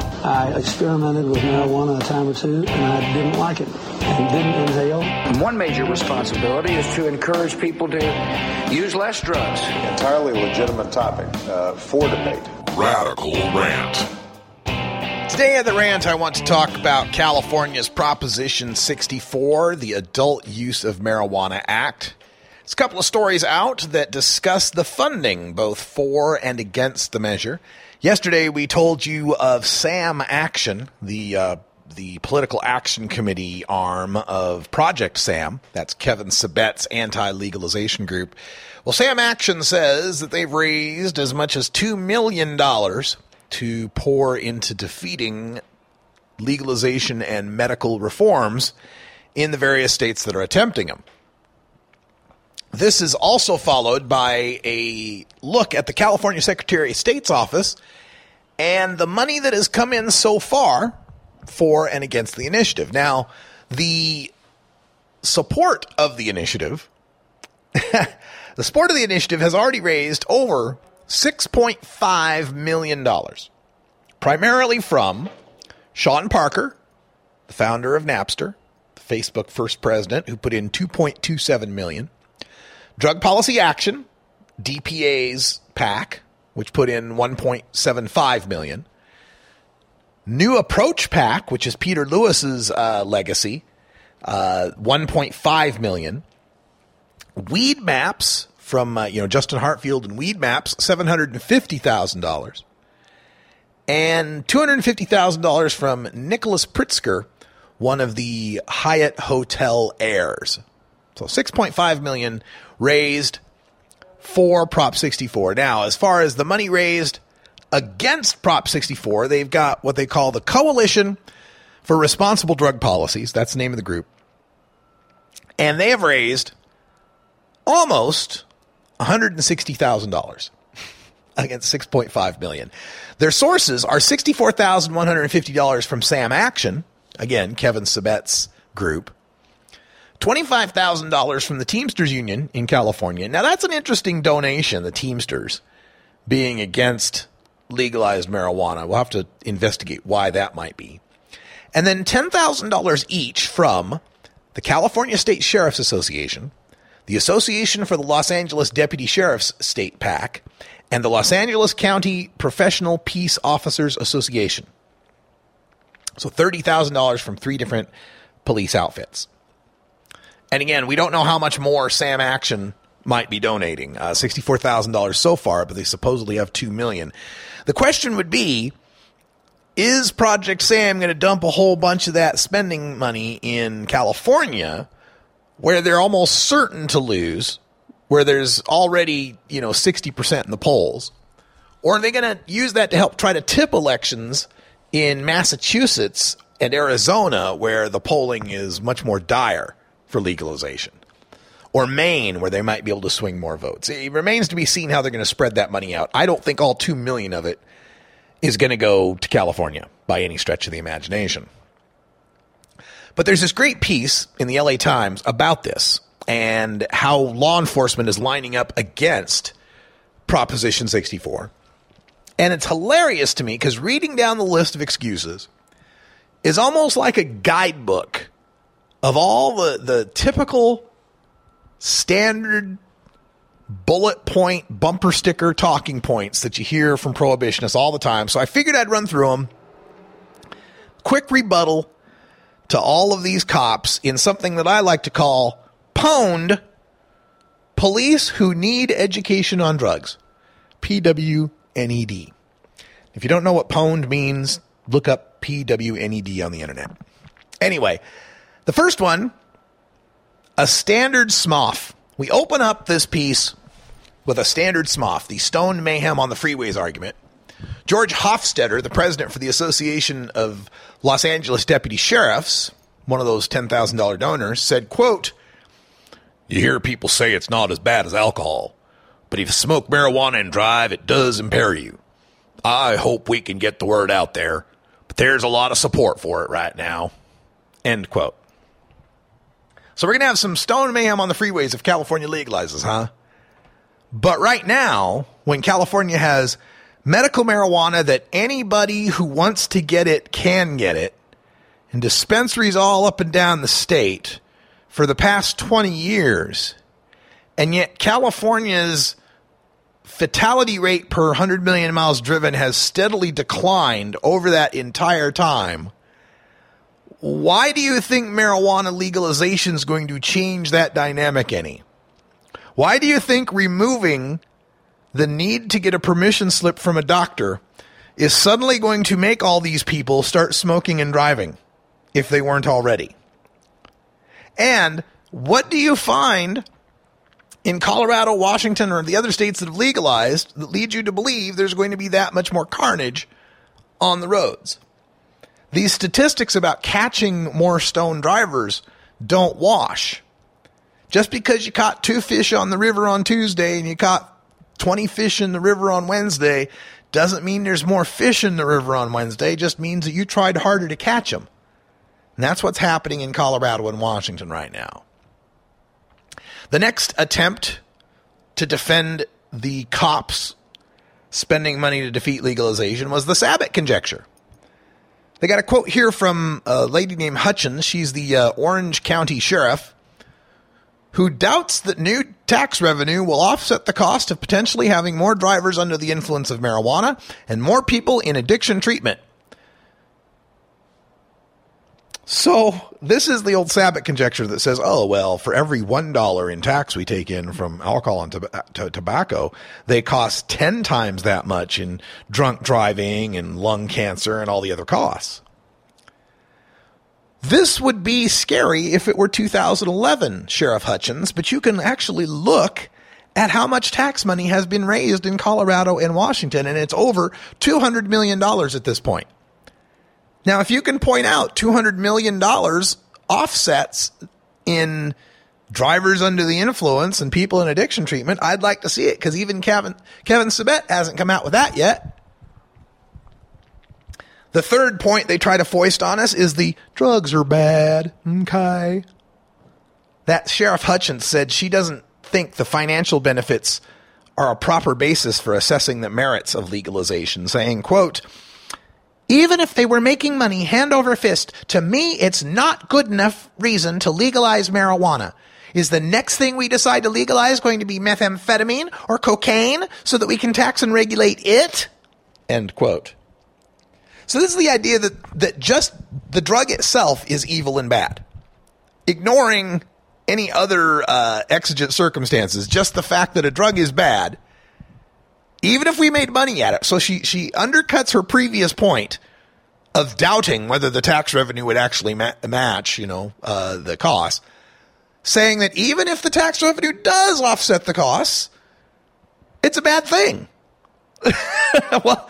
I experimented with marijuana a time or two, and I didn't like it and didn't inhale. And one major responsibility is to encourage people to use less drugs. Entirely legitimate topic uh, for debate. Radical Rant. Today at the rant, I want to talk about California's Proposition 64, the Adult Use of Marijuana Act. There's a couple of stories out that discuss the funding, both for and against the measure. Yesterday, we told you of Sam Action, the uh, the political action committee arm of Project Sam. That's Kevin Sabet's anti-legalization group. Well, Sam Action says that they've raised as much as two million dollars to pour into defeating legalization and medical reforms in the various states that are attempting them. This is also followed by a look at the California Secretary of State's office and the money that has come in so far for and against the initiative. Now, the support of the initiative, the support of the initiative has already raised over $6.5 million, primarily from Sean Parker, the founder of Napster, the Facebook first president, who put in 2.27 million. Drug Policy Action, DPA's PAC, which put in 1.75 million. New Approach PAC, which is Peter Lewis's uh, legacy, uh, 1.5 million. Weed Maps from uh, you know Justin Hartfield and Weed Maps, seven hundred and fifty thousand dollars, and two hundred and fifty thousand dollars from Nicholas Pritzker, one of the Hyatt Hotel heirs. So six point five million raised for Prop 64. Now, as far as the money raised against Prop 64, they've got what they call the Coalition for Responsible Drug Policies. That's the name of the group. And they have raised almost $160,000 against 6.5 million. Their sources are $64,150 from Sam Action, again, Kevin Sabet's group, $25,000 from the Teamsters Union in California. Now, that's an interesting donation, the Teamsters being against legalized marijuana. We'll have to investigate why that might be. And then $10,000 each from the California State Sheriff's Association, the Association for the Los Angeles Deputy Sheriff's State PAC, and the Los Angeles County Professional Peace Officers Association. So $30,000 from three different police outfits. And again, we don't know how much more Sam Action might be donating. Uh, Sixty-four thousand dollars so far, but they supposedly have two million. The question would be: Is Project Sam going to dump a whole bunch of that spending money in California, where they're almost certain to lose, where there's already you know sixty percent in the polls, or are they going to use that to help try to tip elections in Massachusetts and Arizona, where the polling is much more dire? For legalization. Or Maine, where they might be able to swing more votes. It remains to be seen how they're going to spread that money out. I don't think all 2 million of it is going to go to California by any stretch of the imagination. But there's this great piece in the LA Times about this and how law enforcement is lining up against Proposition 64. And it's hilarious to me because reading down the list of excuses is almost like a guidebook of all the, the typical standard bullet point bumper sticker talking points that you hear from prohibitionists all the time. So I figured I'd run through them. Quick rebuttal to all of these cops in something that I like to call pwned police who need education on drugs. PWNED. If you don't know what pwned means, look up PWNED on the internet. Anyway, the first one, a standard SMOF. We open up this piece with a standard SMOF, the Stone Mayhem on the Freeways argument. George Hofstetter, the president for the Association of Los Angeles Deputy Sheriffs, one of those $10,000 donors, said, quote, You hear people say it's not as bad as alcohol, But if you smoke marijuana and drive, it does impair you. I hope we can get the word out there, but there's a lot of support for it right now. End quote. So we're going to have some stone mayhem on the freeways if California legalizes, huh? But right now, when California has medical marijuana that anybody who wants to get it can get it, and dispensaries all up and down the state for the past 20 years, and yet California's fatality rate per 100 million miles driven has steadily declined over that entire time. Why do you think marijuana legalization is going to change that dynamic any? Why do you think removing the need to get a permission slip from a doctor is suddenly going to make all these people start smoking and driving if they weren't already? And what do you find in Colorado, Washington, or the other states that have legalized that lead you to believe there's going to be that much more carnage on the roads? These statistics about catching more stone drivers don't wash. Just because you caught two fish on the river on Tuesday and you caught 20 fish in the river on Wednesday doesn't mean there's more fish in the river on Wednesday. It just means that you tried harder to catch them. And that's what's happening in Colorado and Washington right now. The next attempt to defend the cops spending money to defeat legalization was the Sabet conjecture. They got a quote here from a lady named Hutchens. She's the uh, Orange County Sheriff who doubts that new tax revenue will offset the cost of potentially having more drivers under the influence of marijuana and more people in addiction treatment. So, this is the old Sabet conjecture that says, oh, well, for every $1 in tax we take in from alcohol and to- tobacco, they cost 10 times that much in drunk driving and lung cancer and all the other costs. This would be scary if it were 2011, Sheriff Hutchens, but you can actually look at how much tax money has been raised in Colorado and Washington, and it's over $200 million at this point. Now, if you can point out $200 million offsets in drivers under the influence and people in addiction treatment, I'd like to see it because even Kevin, Kevin Sabet hasn't come out with that yet. The third point they try to foist on us is the drugs are bad. Okay. That Sheriff Hutchens said she doesn't think the financial benefits are a proper basis for assessing the merits of legalization, saying, quote, even if they were making money hand over fist, to me, it's not good enough reason to legalize marijuana. Is the next thing we decide to legalize going to be methamphetamine or cocaine so that we can tax and regulate it? End quote. So this is the idea that, that just the drug itself is evil and bad. Ignoring any other uh, exigent circumstances, just the fact that a drug is bad – even if we made money at it. So she she undercuts her previous point of doubting whether the tax revenue would actually ma- match, you know, uh, the cost, saying that even if the tax revenue does offset the costs, it's a bad thing. well,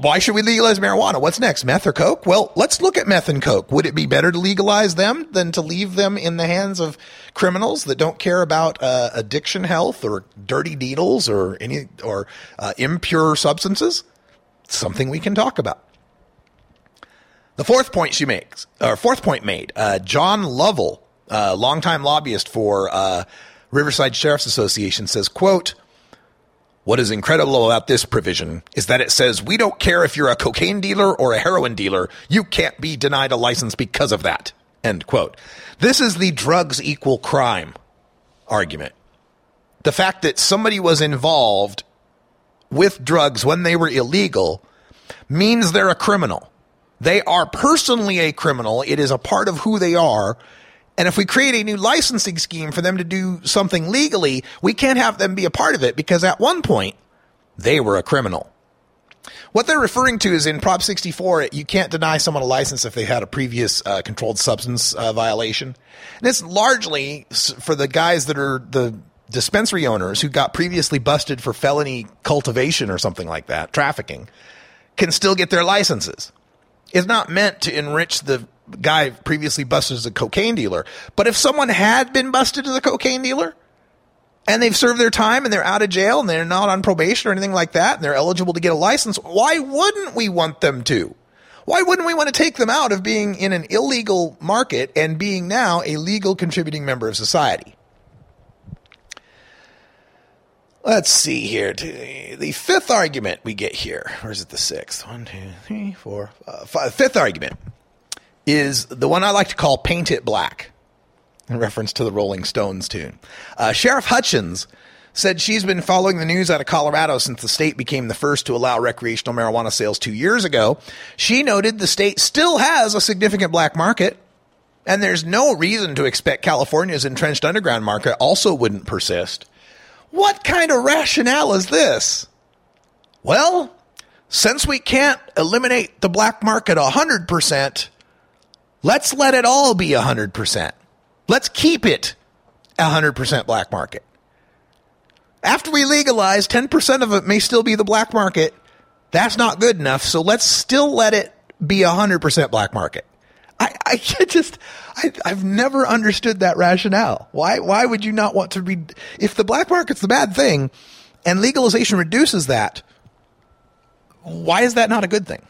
why should we legalize marijuana? What's next? Meth or coke? Well, let's look at meth and coke. Would it be better to legalize them than to leave them in the hands of criminals that don't care about uh, addiction health or dirty needles or any or uh, impure substances? Something we can talk about. The fourth point she makes, or fourth point made, uh, John Lovell, uh, longtime lobbyist for uh, Riverside Sheriff's Association, says, "quote." What is incredible about this provision is that it says we don't care if you're a cocaine dealer or a heroin dealer, you can't be denied a license because of that. End quote. This is the drugs equal crime argument. The fact that somebody was involved with drugs when they were illegal means they're a criminal. They are personally a criminal. It is a part of who they are. And if we create a new licensing scheme for them to do something legally, we can't have them be a part of it because at one point they were a criminal. What they're referring to is in Prop 64, you can't deny someone a license if they had a previous uh, controlled substance uh, violation. And it's largely for the guys that are the dispensary owners who got previously busted for felony cultivation or something like that, trafficking, can still get their licenses. It's not meant to enrich the guy previously busted as a cocaine dealer. But if someone had been busted as a cocaine dealer and they've served their time and they're out of jail and they're not on probation or anything like that and they're eligible to get a license, why wouldn't we want them to? Why wouldn't we want to take them out of being in an illegal market and being now a legal contributing member of society? Let's see here. The fifth argument we get here, or is it the sixth? One, two, three, four, five. Fifth argument is the one I like to call Paint It Black, in reference to the Rolling Stones tune. Uh, Sheriff Hutchens said she's been following the news out of Colorado since the state became the first to allow recreational marijuana sales two years ago. She noted the state still has a significant black market, and there's no reason to expect California's entrenched underground market also wouldn't persist. What kind of rationale is this? Well, since we can't eliminate the black market 100%, let's let it all be 100%. Let's keep it 100% black market. After we legalize, 10% of it may still be the black market. That's not good enough, so let's still let it be 100% black market. I, I just, I, I've never understood that rationale. Why, why would you not want to be, if the black market's the bad thing and legalization reduces that, why is that not a good thing?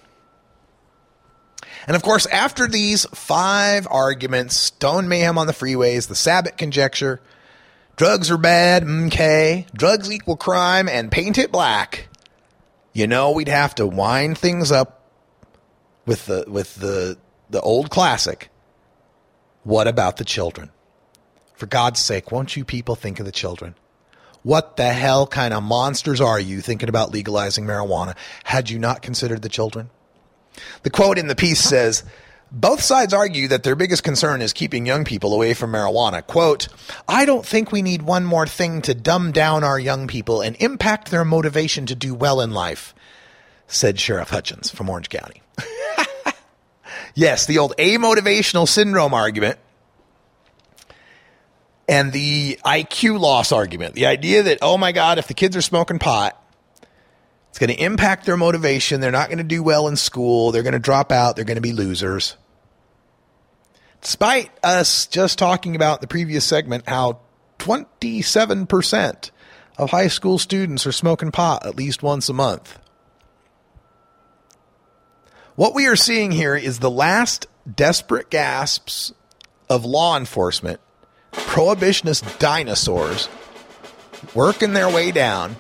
And of course, after these five arguments, Stone Mayhem on the freeways, the Sabet conjecture, drugs are bad, okay, drugs equal crime, and paint it black, you know we'd have to wind things up with the with the the old classic. What about the children? For God's sake, won't you people think of the children? What the hell kind of monsters are you thinking about legalizing marijuana? Had you not considered the children? The quote in the piece says, both sides argue that their biggest concern is keeping young people away from marijuana. Quote, I don't think we need one more thing to dumb down our young people and impact their motivation to do well in life, said Sheriff Hutchens from Orange County. yes, the old amotivational syndrome argument and the IQ loss argument. The idea that, oh my God, if the kids are smoking pot, it's going to impact their motivation. They're not going to do well in school. They're going to drop out. They're going to be losers. Despite us just talking about the previous segment how 27% of high school students are smoking pot at least once a month. What we are seeing here is the last desperate gasps of law enforcement, prohibitionist dinosaurs working their way down,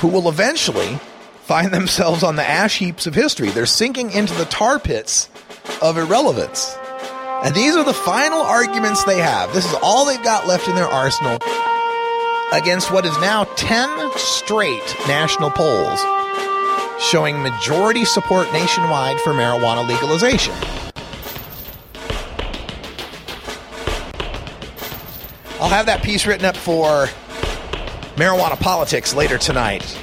who will eventually find themselves on the ash heaps of history. They're sinking into the tar pits of irrelevance. And these are the final arguments they have. This is all they've got left in their arsenal against what is now 10 straight national polls showing majority support nationwide for marijuana legalization. I'll have that piece written up for marijuana politics later tonight.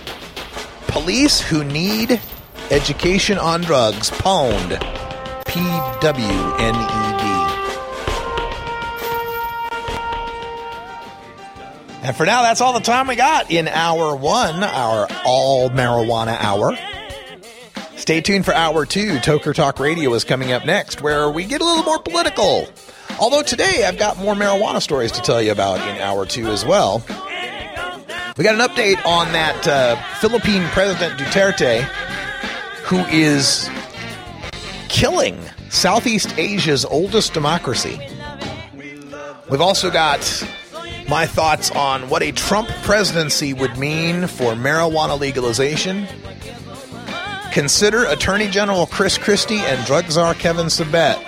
Police who need education on drugs, pwned. P W N E D. And for now, that's all the time we got in hour one, our all marijuana hour. Stay tuned for hour two. Toker Talk Radio is coming up next, where we get a little more political. Although today I've got more marijuana stories to tell you about in hour two as well. We got an update on that uh, Philippine President Duterte, who is killing Southeast Asia's oldest democracy. We've also got my thoughts on what a Trump presidency would mean for marijuana legalization. Consider Attorney General Chris Christie and drug czar Kevin Sabet.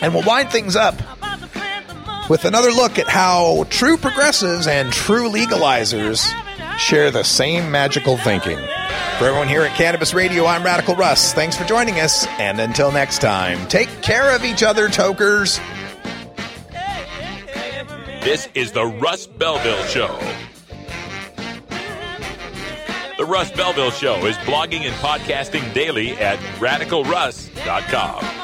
And we'll wind things up with another look at how true progressives and true legalizers share the same magical thinking. For everyone here at Cannabis Radio, I'm Radical Russ. Thanks for joining us, and until next time, take care of each other, tokers. This is the Russ Belville Show. The Russ Belville Show is blogging and podcasting daily at radicalruss.com.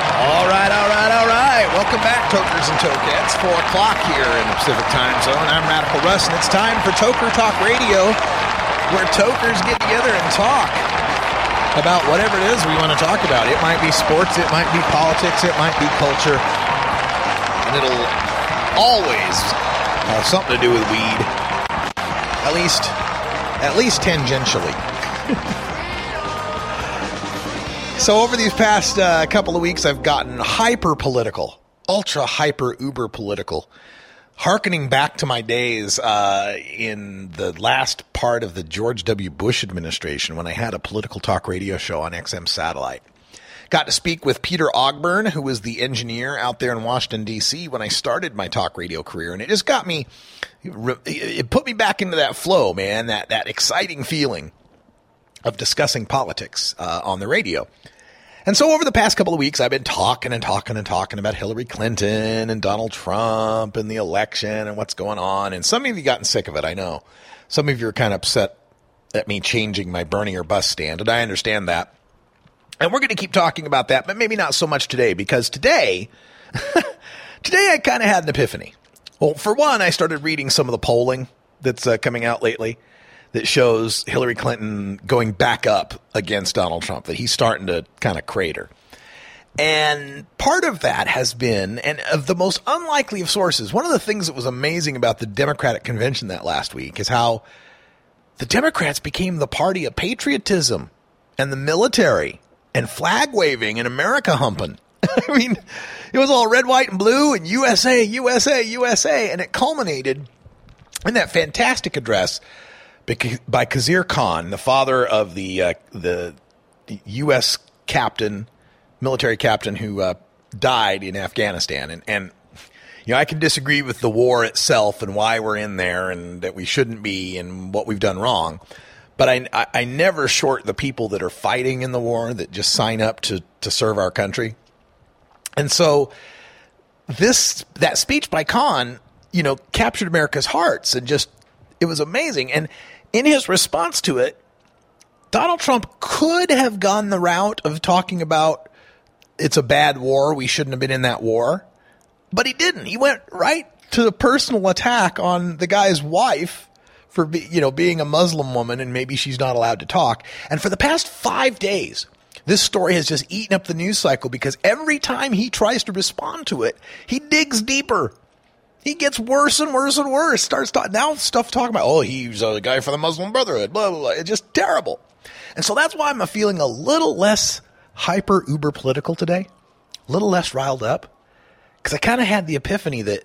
All right, all right, all right. Welcome back, Tokers and Tokettes. Four o'clock here in the Pacific Time Zone. I'm Radical Russ, and it's time for Toker Talk Radio, where Tokers get together and talk about whatever it is we want to talk about. It might be sports, it might be politics, it might be culture, and it'll always have something to do with weed. At least, at least tangentially. So over these past uh, couple of weeks, I've gotten hyper political, ultra hyper uber political, harkening back to my days uh, in the last part of the George W. Bush administration when I had a political talk radio show on XM satellite. Got to speak with Peter Ogburn, who was the engineer out there in Washington D.C. when I started my talk radio career, and it just got me. It put me back into that flow, man. That that exciting feeling of discussing politics uh, on the radio. And so over the past couple of weeks, I've been talking and talking and talking about Hillary Clinton and Donald Trump and the election and what's going on. And some of you have gotten sick of it, I know. Some of you are kind of upset at me changing my Bernie or bus stand, and I understand that. And we're going to keep talking about that, but maybe not so much today, because today, today I kind of had an epiphany. Well, for one, I started reading some of the polling that's uh, coming out lately that shows Hillary Clinton going back up against Donald Trump, that he's starting to kind of crater. And part of that has been, and of the most unlikely of sources, one of the things that was amazing about the Democratic convention that last week is how the Democrats became the party of patriotism and the military and flag waving and America humping. I mean, it was all red, white, and blue and USA, USA, USA. And it culminated in that fantastic address by Khizr Khan, the father of the uh, the U.S. captain, military captain who uh, died in Afghanistan, and and you know I can disagree with the war itself and why we're in there and that we shouldn't be and what we've done wrong, but I I, I never short the people that are fighting in the war that just sign up to to serve our country, and so this that speech by Khan, you know, captured America's hearts and just it was amazing. And in his response to it, Donald Trump could have gone the route of talking about it's a bad war, we shouldn't have been in that war, but he didn't. He went right to the personal attack on the guy's wife for be, you know being a Muslim woman and maybe she's not allowed to talk. And for the past 5 days, this story has just eaten up the news cycle because every time he tries to respond to it, he digs deeper he gets worse and worse and worse. Starts talking now stuff talking about oh he's a guy for the Muslim Brotherhood. Blah blah blah. It's just terrible. And so that's why I'm feeling a little less hyper uber political today, a little less riled up, because I kind of had the epiphany that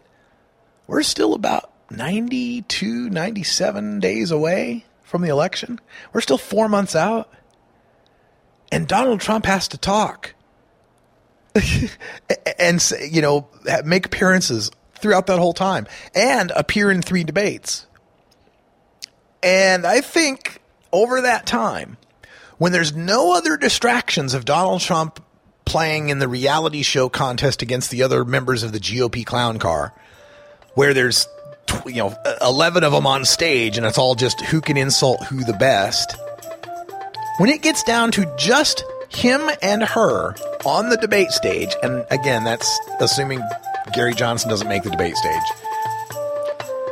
we're still about 92, 97 days away from the election. We're still four months out, and Donald Trump has to talk. and you know make appearances throughout that whole time and appear in three debates. And I think over that time, when there's no other distractions of Donald Trump playing in the reality show contest against the other members of the GOP clown car, where there's you know eleven of them on stage, and it's all just who can insult who the best. When it gets down to just him and her on the debate stage, and again, that's assuming Gary Johnson doesn't make the debate stage.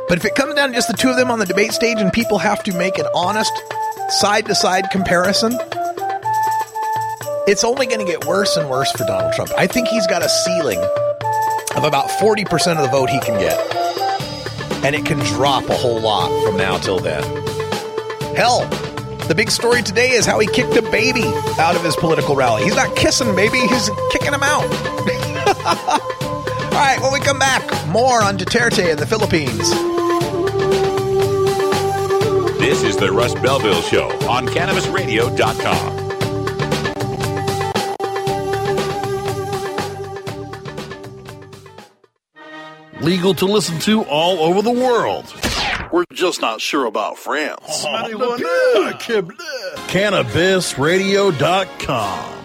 But if it comes down to just the two of them on the debate stage and people have to make an honest side to side comparison, it's only going to get worse and worse for Donald Trump. I think he's got a ceiling of about 40% of the vote he can get. And it can drop a whole lot from now till then. Hell, the big story today is how he kicked a baby out of his political rally. He's not kissing baby, he's kicking him out. All right, when we come back, more on Duterte in the Philippines. This is the Russ Belville Show on CannabisRadio.com. Legal to listen to all over the world. We're just not sure about France. CannabisRadio.com.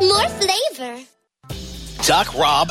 more flavor. Doc Rob,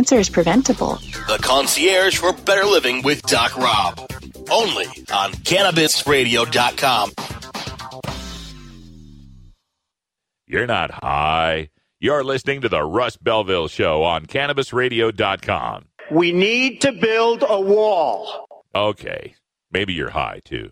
is preventable. The concierge for better living with Doc Rob. Only on CannabisRadio.com. You're not high. You're listening to the Russ Belville Show on CannabisRadio.com. We need to build a wall. Okay, maybe you're high too.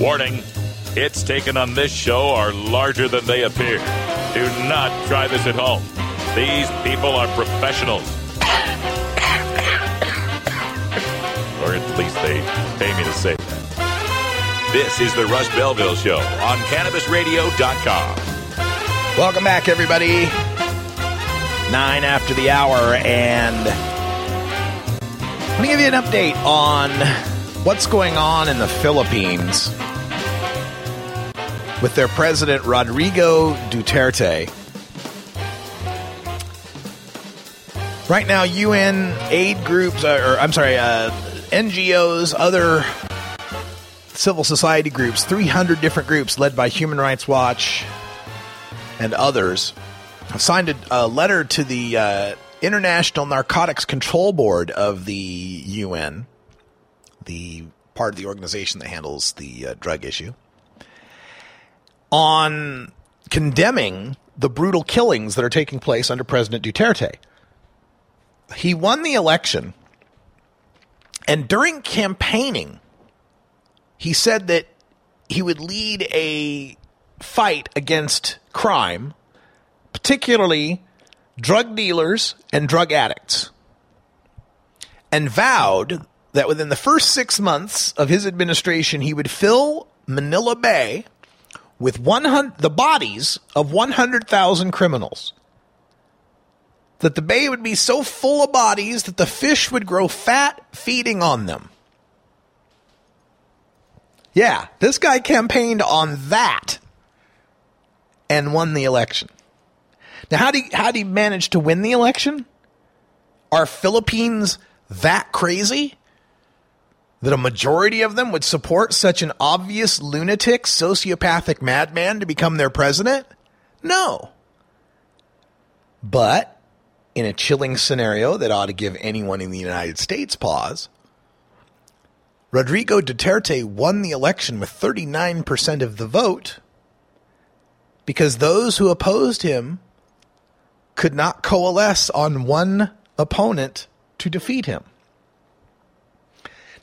Warning hits taken on this show are larger than they appear. Do not try this at home. These people are professionals. or at least they pay me to say that. This is the Russ Belville Show on CannabisRadio.com. Welcome back, everybody. Nine after the hour, and let me give you an update on what's going on in the Philippines with their president, Rodrigo Duterte. Right now, UN aid groups, uh, or I'm sorry, uh, NGOs, other civil society groups, 300 different groups led by Human Rights Watch and others, have signed a, a letter to the uh, International Narcotics Control Board of the UN, the part of the organization that handles the uh, drug issue, on condemning the brutal killings that are taking place under President Duterte. He won the election, and during campaigning, he said that he would lead a fight against crime, particularly drug dealers and drug addicts, and vowed that within the first six months of his administration, he would fill Manila Bay with 100, the bodies of 100,000 criminals. That the bay would be so full of bodies that the fish would grow fat feeding on them. Yeah, this guy campaigned on that and won the election. Now, how do you, how do you manage to win the election? Are Philippines that crazy that a majority of them would support such an obvious lunatic, sociopathic madman to become their president? No. But in a chilling scenario that ought to give anyone in the United States pause, Rodrigo Duterte won the election with 39% of the vote because those who opposed him could not coalesce on one opponent to defeat him.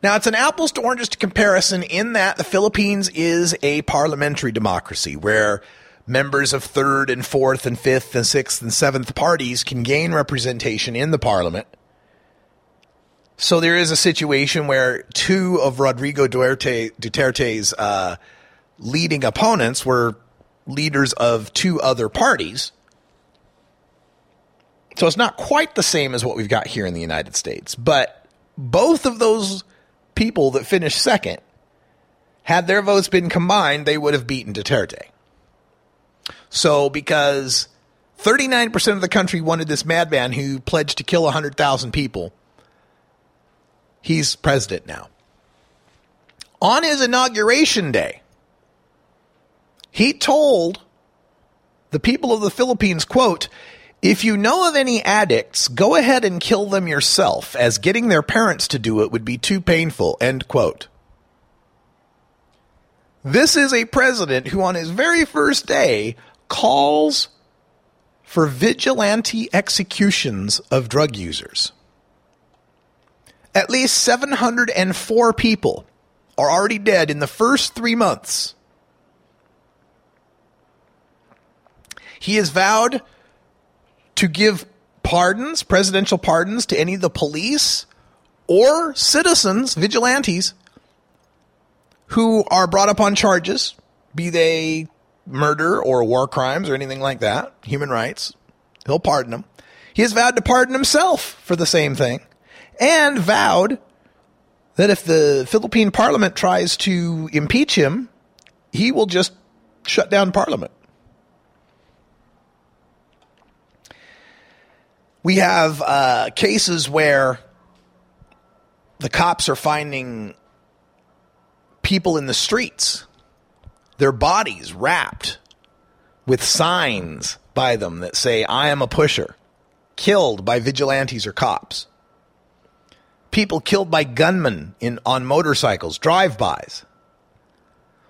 Now, it's an apples to oranges comparison in that the Philippines is a parliamentary democracy where members of third and fourth and fifth and sixth and seventh parties can gain representation in the parliament. So there is a situation where two of Rodrigo Duterte, Duterte's uh, leading opponents were leaders of two other parties. So it's not quite the same as what we've got here in the United States, but both of those people that finished second, had their votes been combined, they would have beaten Duterte. So because 39% of the country wanted this madman who pledged to kill 100,000 people, he's president now. On his inauguration day, he told the people of the Philippines, quote, if you know of any addicts, go ahead and kill them yourself, as getting their parents to do it would be too painful. End quote. This is a president who, on his very first day, calls for vigilante executions of drug users. At least 704 people are already dead in the first three months. He has vowed to give pardons, presidential pardons, to any of the police or citizens, vigilantes, who are brought up on charges, be they murder or war crimes or anything like that, human rights. He'll pardon them. He has vowed to pardon himself for the same thing and vowed that if the Philippine parliament tries to impeach him, he will just shut down parliament. We have uh, cases where the cops are finding people in the streets, their bodies wrapped with signs by them that say, I am a pusher, killed by vigilantes or cops. People killed by gunmen in, on motorcycles, drive-bys.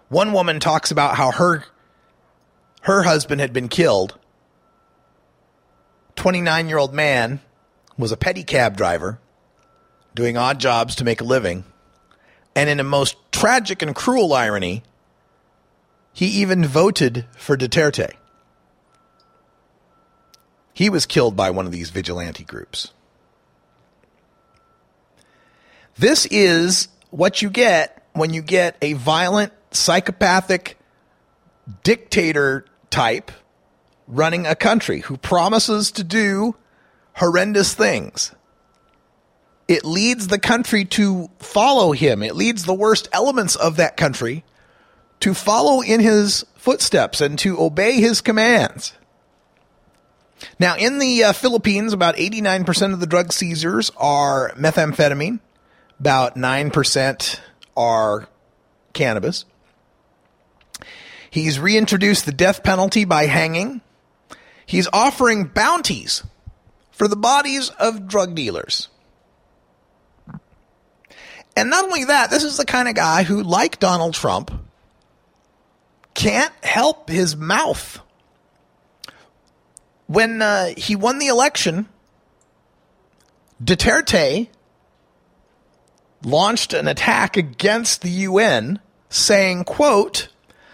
One woman talks about how her her husband had been killed 29 year old man was a pedicab driver doing odd jobs to make a living. And in a most tragic and cruel irony, he even voted for Duterte. He was killed by one of these vigilante groups. This is what you get when you get a violent, psychopathic dictator type running a country who promises to do horrendous things. It leads the country to follow him. It leads the worst elements of that country to follow in his footsteps and to obey his commands. Now, in the uh, Philippines, about 89% of the drug seizures are methamphetamine, about 9% are cannabis. He's reintroduced the death penalty by hanging. He's offering bounties for the bodies of drug dealers. And not only that, this is the kind of guy who, like Donald Trump, can't help his mouth. When uh, he won the election, Duterte launched an attack against the UN saying, quote,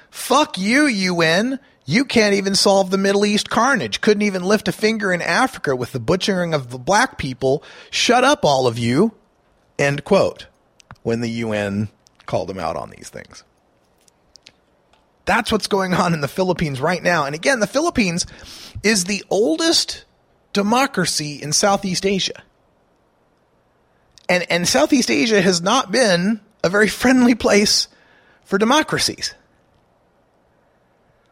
fuck you, UN. You can't even solve the Middle East carnage. Couldn't even lift a finger in Africa with the butchering of the black people. Shut up, all of you. End quote. When the UN called him out on these things. That's what's going on in the Philippines right now. And again, the Philippines is the oldest democracy in Southeast Asia. And, and Southeast Asia has not been a very friendly place for democracies.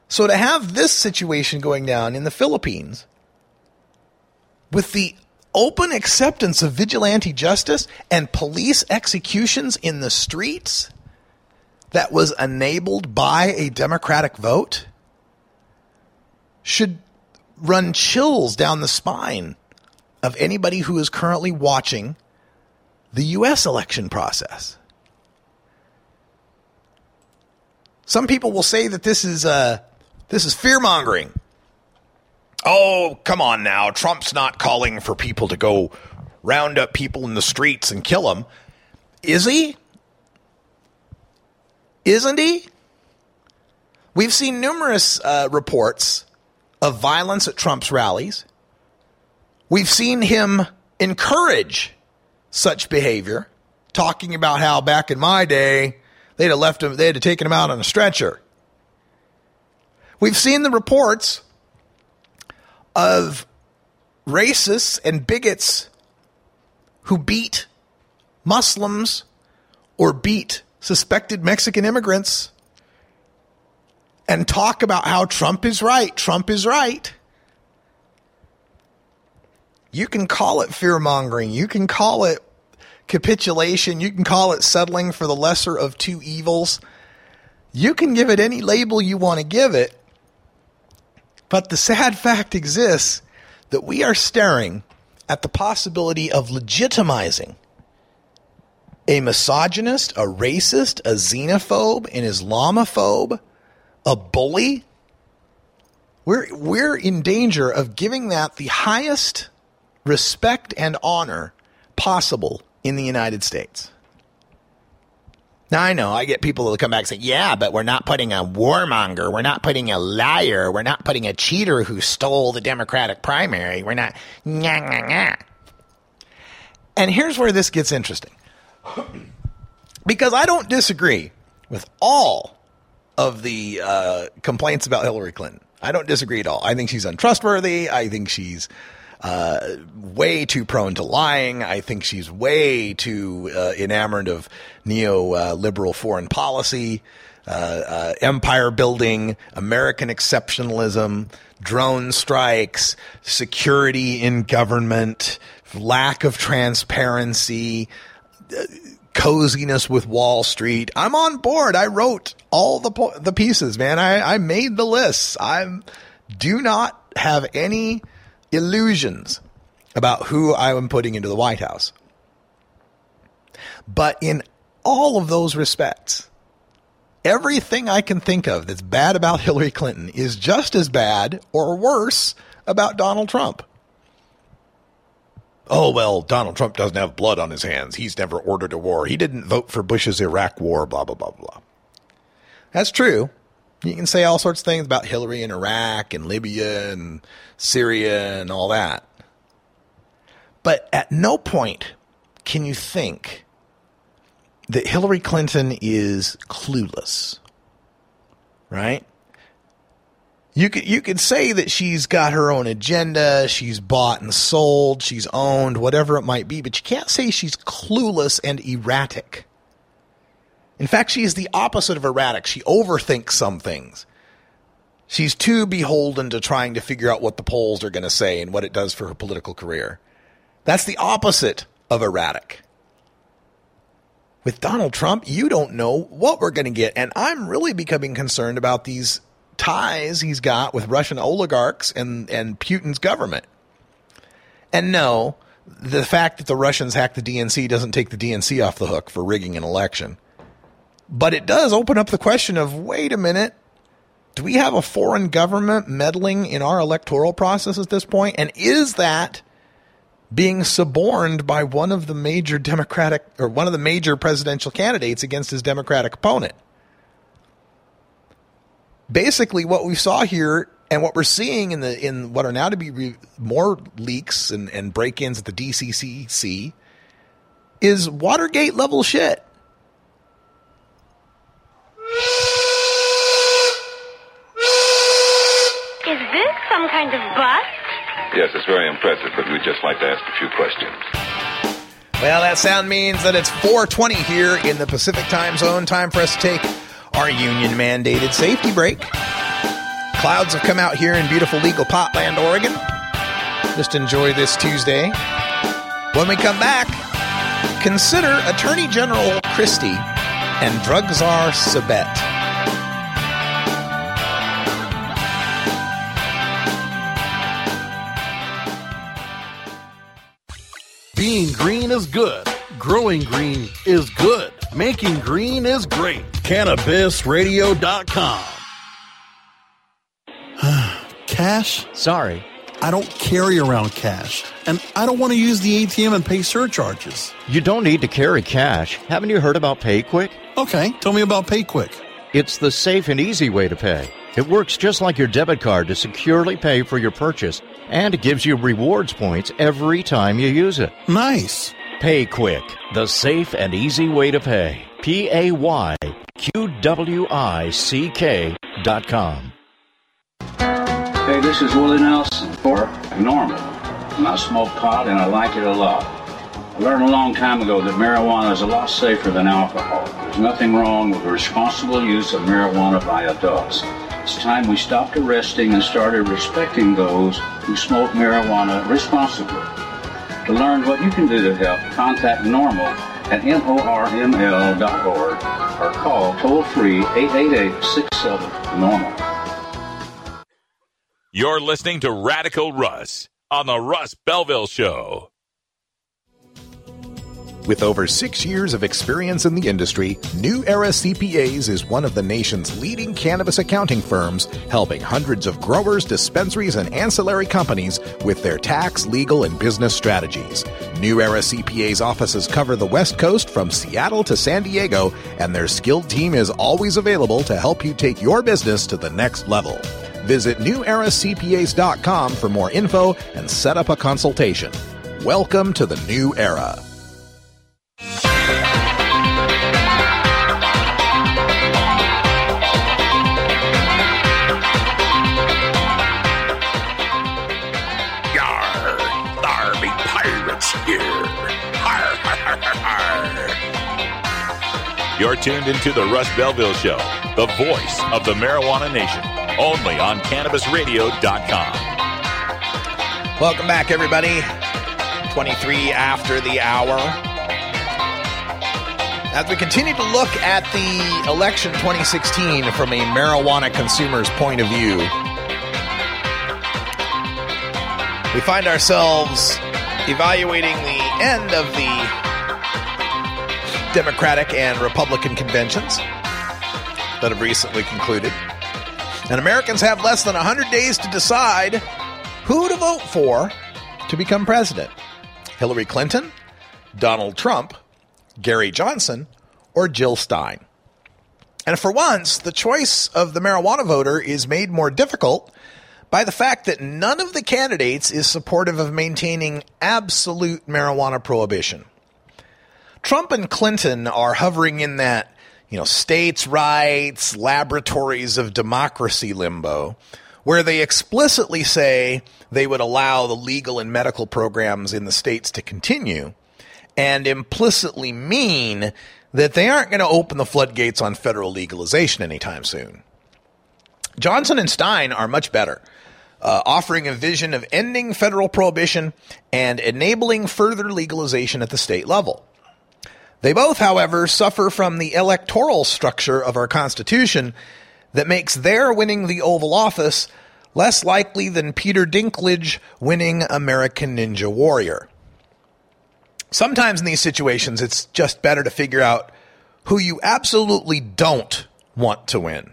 So to have this situation going down in the Philippines with the open acceptance of vigilante justice and police executions in the streets that was enabled by a democratic vote should run chills down the spine of anybody who is currently watching the US election process. Some people will say that this is uh, this is fear mongering. Oh, come on now. Trump's not calling for people to go round up people in the streets and kill them. Is he? Isn't he? We've seen numerous uh, reports of violence at Trump's rallies. We've seen him encourage such behavior, talking about how back in my day they'd have left him, they had to taken him out on a stretcher. We've seen the reports of racists and bigots who beat Muslims or beat suspected Mexican immigrants and talk about how Trump is right. Trump is right. You can call it fear mongering. You can call it capitulation. You can call it settling for the lesser of two evils. You can give it any label you want to give it. But the sad fact exists that we are staring at the possibility of legitimizing a misogynist, a racist, a xenophobe, an Islamophobe, a bully. We're, we're in danger of giving that the highest respect and honor possible in the United States. Now I know I get people that come back and say, "Yeah, but we're not putting a warmonger, we're not putting a liar, we're not putting a cheater who stole the Democratic primary. We're not." Nyah, nyah, nyah. And here's where this gets interesting, because I don't disagree with all of the uh, complaints about Hillary Clinton. I don't disagree at all. I think she's untrustworthy. I think she's uh, way too prone to lying. I think she's way too uh, enamored of neoliberal foreign policy, uh, uh, empire building, American exceptionalism, drone strikes, security in government, lack of transparency, uh, coziness with Wall Street. I'm on board. I wrote all the po- the pieces, man. I, I made the lists. I do not have any illusions about who I am putting into the White House. But in all of those respects, everything I can think of that's bad about Hillary Clinton is just as bad or worse about Donald Trump. Oh, well, Donald Trump doesn't have blood on his hands. He's never ordered a war. He didn't vote for Bush's Iraq war, blah, blah, blah, blah. That's true. You can say all sorts of things about Hillary and Iraq and Libya and Syria and all that. But at no point can you think that Hillary Clinton is clueless, right? You could you could say that she's got her own agenda, she's bought and sold, she's owned, whatever it might be, but you can't say she's clueless and erratic. In fact, she is the opposite of erratic. She overthinks some things. She's too beholden to trying to figure out what the polls are going to say and what it does for her political career. That's the opposite of erratic. With Donald Trump, you don't know what we're going to get. And I'm really becoming concerned about these ties he's got with Russian oligarchs and, and Putin's government. And no, the fact that the Russians hacked the DNC doesn't take the DNC off the hook for rigging an election. But it does open up the question of wait a minute, do we have a foreign government meddling in our electoral process at this point? And is that being suborned by one of the major Democratic or one of the major presidential candidates against his Democratic opponent? Basically, what we saw here and what we're seeing in the in what are now to be re- more leaks and, and break-ins at the DCCC is Watergate level shit. Is this some kind of bust? Yes, it's very impressive, but we'd just like to ask a few questions. Well, that sound means that it's 420 here in the Pacific time zone. Time for us to take our union mandated safety break. Clouds have come out here in beautiful legal Potland, Oregon. Just enjoy this Tuesday. When we come back, consider Attorney General Christie and drug czar Sabet. Being green is good. Growing green is good. Making green is great. CannabisRadio.com. cash? Sorry. I don't carry around cash. And I don't want to use the ATM and pay surcharges. You don't need to carry cash. Haven't you heard about PayQwick? Okay, tell me about PayQwick. It's the safe and easy way to pay. It works just like your debit card to securely pay for your purchase and it gives you rewards points every time you use it. Nice. PayQwick, the safe and easy way to pay. P A Y Q W I C K dot com. Hey, this is Willie Nelson for NORML. And I smoke pot and I like it a lot. I learned a long time ago that marijuana is a lot safer than alcohol. There's nothing wrong with the responsible use of marijuana by adults. It's time we stopped arresting and started respecting those who smoke marijuana responsibly. To learn what you can do to help, contact NORML at norml.org or call toll free 888 67 NORMAL. You're listening to Radical Russ on the Russ Belville Show. With over six years of experience in the industry, New Era CPAs is one of the nation's leading cannabis accounting firms, helping hundreds of growers, dispensaries, and ancillary companies with their tax, legal, and business strategies. New Era CPA's offices cover the West Coast from Seattle to San Diego, and their skilled team is always available to help you take your business to the next level. Visit neweracpas.com for more info and set up a consultation. Welcome to the new era. You're tuned into the Russ Belville Show, the voice of the marijuana nation, only on CannabisRadio.com. Welcome back, everybody. 23 after the hour. As we continue to look at the election 2016 from a marijuana consumer's point of view, we find ourselves evaluating the end of the Democratic and Republican conventions that have recently concluded. And Americans have less than 100 days to decide who to vote for to become president Hillary Clinton, Donald Trump, Gary Johnson, or Jill Stein. And for once, the choice of the marijuana voter is made more difficult by the fact that none of the candidates is supportive of maintaining absolute marijuana prohibition. Trump and Clinton are hovering in that, you know, states' rights, laboratories of democracy limbo, where they explicitly say they would allow the legal and medical programs in the states to continue, and implicitly mean that they aren't going to open the floodgates on federal legalization anytime soon. Johnson and Stein are much better, uh, offering a vision of ending federal prohibition and enabling further legalization at the state level. They both, however, suffer from the electoral structure of our Constitution that makes their winning the Oval Office less likely than Peter Dinklage winning American Ninja Warrior. Sometimes in these situations, it's just better to figure out who you absolutely don't want to win.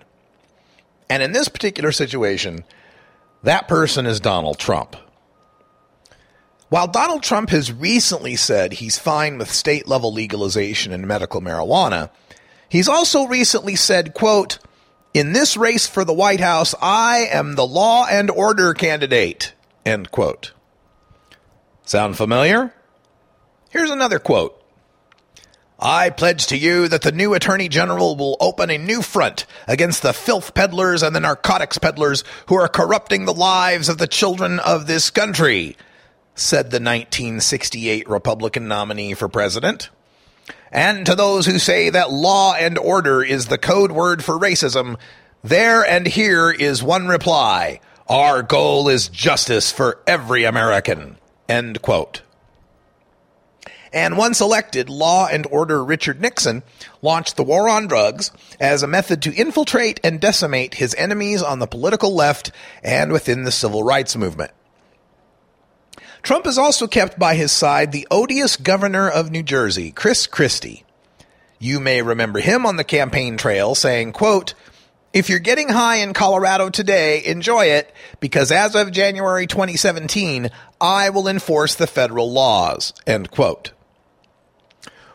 And in this particular situation, that person is Donald Trump. While Donald Trump has recently said he's fine with state level legalization in medical marijuana, he's also recently said, quote, in this race for the White House, I am the law and order candidate, end quote. Sound familiar? Here's another quote. I pledge to you that the new Attorney General will open a new front against the filth peddlers and the narcotics peddlers who are corrupting the lives of the children of this country, said the 1968 Republican nominee for president. And to those who say that law and order is the code word for racism, there and here is one reply. Our goal is justice for every American. End quote. And once elected, Law and Order Richard Nixon launched the war on drugs as a method to infiltrate and decimate his enemies on the political left and within the civil rights movement. Trump has also kept by his side the odious governor of New Jersey, Chris Christie. You may remember him on the campaign trail saying, quote, if you're getting high in Colorado today, enjoy it because as of January 2017, I will enforce the federal laws. End quote.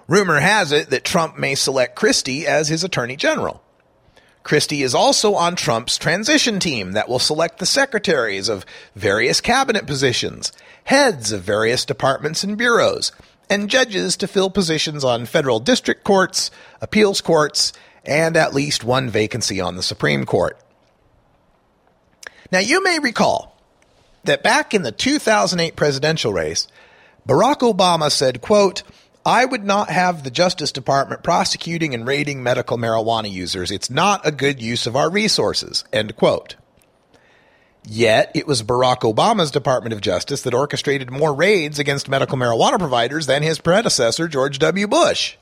Rumor has it that Trump may select Christie as his attorney general. Christie is also on Trump's transition team that will select the secretaries of various cabinet positions, heads of various departments and bureaus, and judges to fill positions on federal district courts, appeals courts, and at least one vacancy on the Supreme Court. Now, you may recall that back in the 2008 presidential race, Barack Obama said, quote, I would not have the Justice Department prosecuting and raiding medical marijuana users. It's not a good use of our resources. End quote. Yet, it was Barack Obama's Department of Justice that orchestrated more raids against medical marijuana providers than his predecessor, George W. Bush.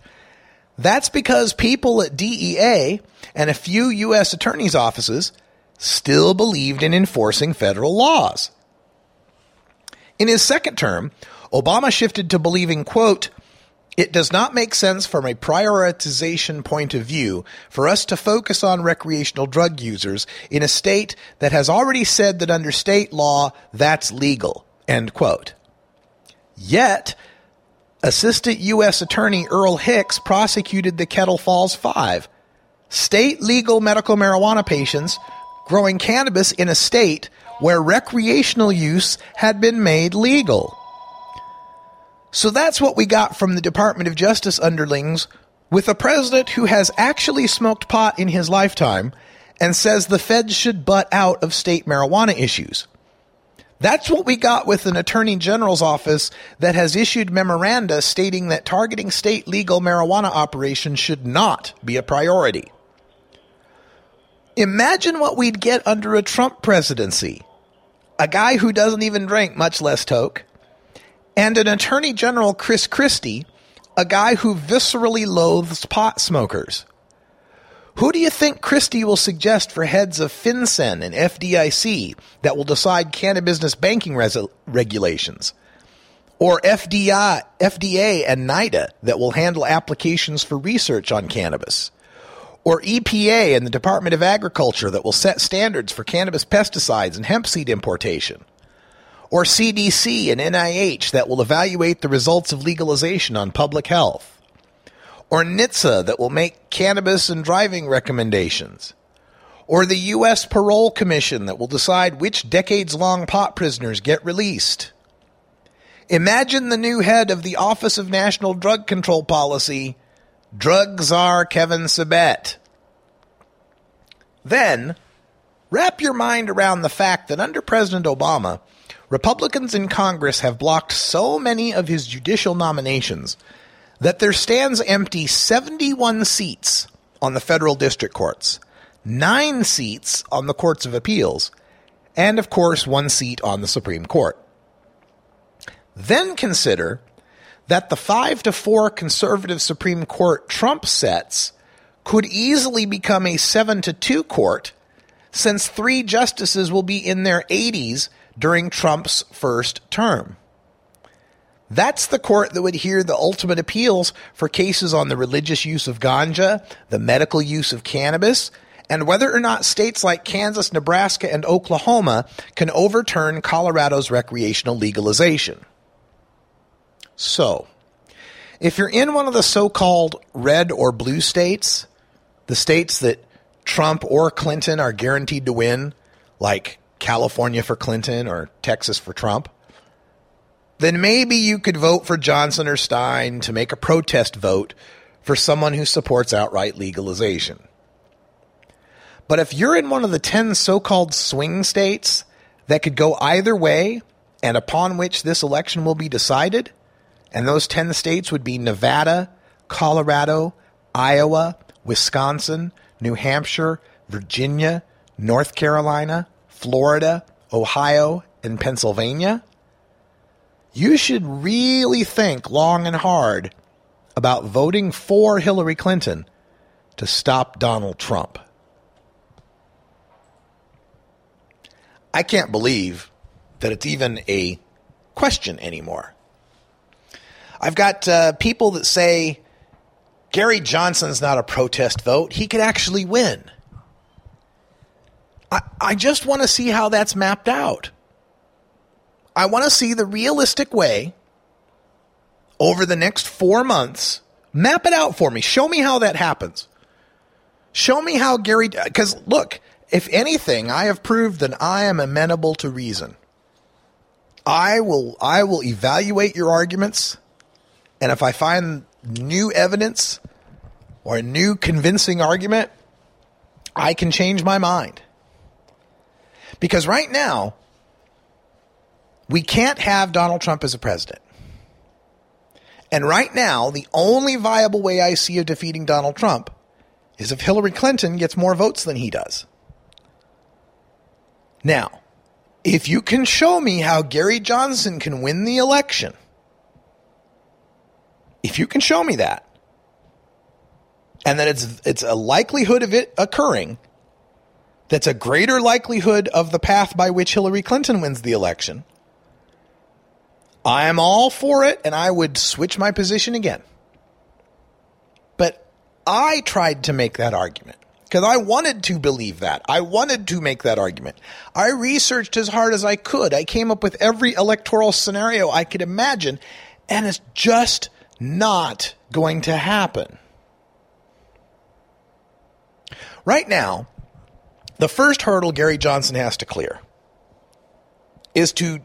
That's because people at DEA and a few U.S. attorney's offices still believed in enforcing federal laws. In his second term, Obama shifted to believing, quote, it does not make sense from a prioritization point of view for us to focus on recreational drug users in a state that has already said that under state law that's legal. End quote. Yet, Assistant U.S. Attorney Earl Hicks prosecuted the Kettle Falls Five, state legal medical marijuana patients growing cannabis in a state where recreational use had been made legal. So that's what we got from the Department of Justice underlings with a president who has actually smoked pot in his lifetime and says the feds should butt out of state marijuana issues. That's what we got with an attorney general's office that has issued memoranda stating that targeting state legal marijuana operations should not be a priority. Imagine what we'd get under a Trump presidency. A guy who doesn't even drink, much less toke, and an Attorney General, Chris Christie, a guy who viscerally loathes pot smokers. Who do you think Christie will suggest for heads of FinCEN and FDIC that will decide cannabis banking res- regulations? Or FDI, FDA and NIDA that will handle applications for research on cannabis? Or EPA and the Department of Agriculture that will set standards for cannabis pesticides and hemp seed importation? Or CDC and NIH that will evaluate the results of legalization on public health, or NHTSA that will make cannabis and driving recommendations, or the U.S. Parole Commission that will decide which decades long pot prisoners get released. Imagine the new head of the Office of National Drug Control Policy, drug czar Kevin Sabet. Then, wrap your mind around the fact that under President Obama, Republicans in Congress have blocked so many of his judicial nominations that there stands empty 71 seats on the federal district courts, nine seats on the courts of appeals, and of course, one seat on the Supreme Court. Then consider that the 5 to 4 conservative Supreme Court Trump sets could easily become a 7 to 2 court since three justices will be in their 80s during Trump's first term. That's the court that would hear the ultimate appeals for cases on the religious use of ganja, the medical use of cannabis, and whether or not states like Kansas, Nebraska, and Oklahoma can overturn Colorado's recreational legalization. So, if you're in one of the so called red or blue states, the states that Trump or Clinton are guaranteed to win, like California for Clinton or Texas for Trump, then maybe you could vote for Johnson or Stein to make a protest vote for someone who supports outright legalization. But if you're in one of the 10 so called swing states that could go either way and upon which this election will be decided, and those 10 states would be Nevada, Colorado, Iowa, Wisconsin, New Hampshire, Virginia, North Carolina, Florida, Ohio, and Pennsylvania, you should really think long and hard about voting for Hillary Clinton to stop Donald Trump. I can't believe that it's even a question anymore. I've got uh, people that say Gary Johnson's not a protest vote. He could actually win. I, I just want to see how that's mapped out. I want to see the realistic way over the next four months. Map it out for me. Show me how that happens. Show me how Gary. Because look, if anything, I have proved that I am amenable to reason. I will. I will evaluate your arguments, and if I find new evidence or a new convincing argument, I can change my mind. Because right now, we can't have Donald Trump as a president. And right now, the only viable way I see of defeating Donald Trump is if Hillary Clinton gets more votes than he does. Now, if you can show me how Gary Johnson can win the election, if you can show me that, and that it's it's a likelihood of it occurring, that's a greater likelihood of the path by which Hillary Clinton wins the election. I am all for it, and I would switch my position again. But I tried to make that argument because I wanted to believe that. I wanted to make that argument. I researched as hard as I could. I came up with every electoral scenario I could imagine, and it's just not going to happen. Right now, the first hurdle Gary Johnson has to clear is to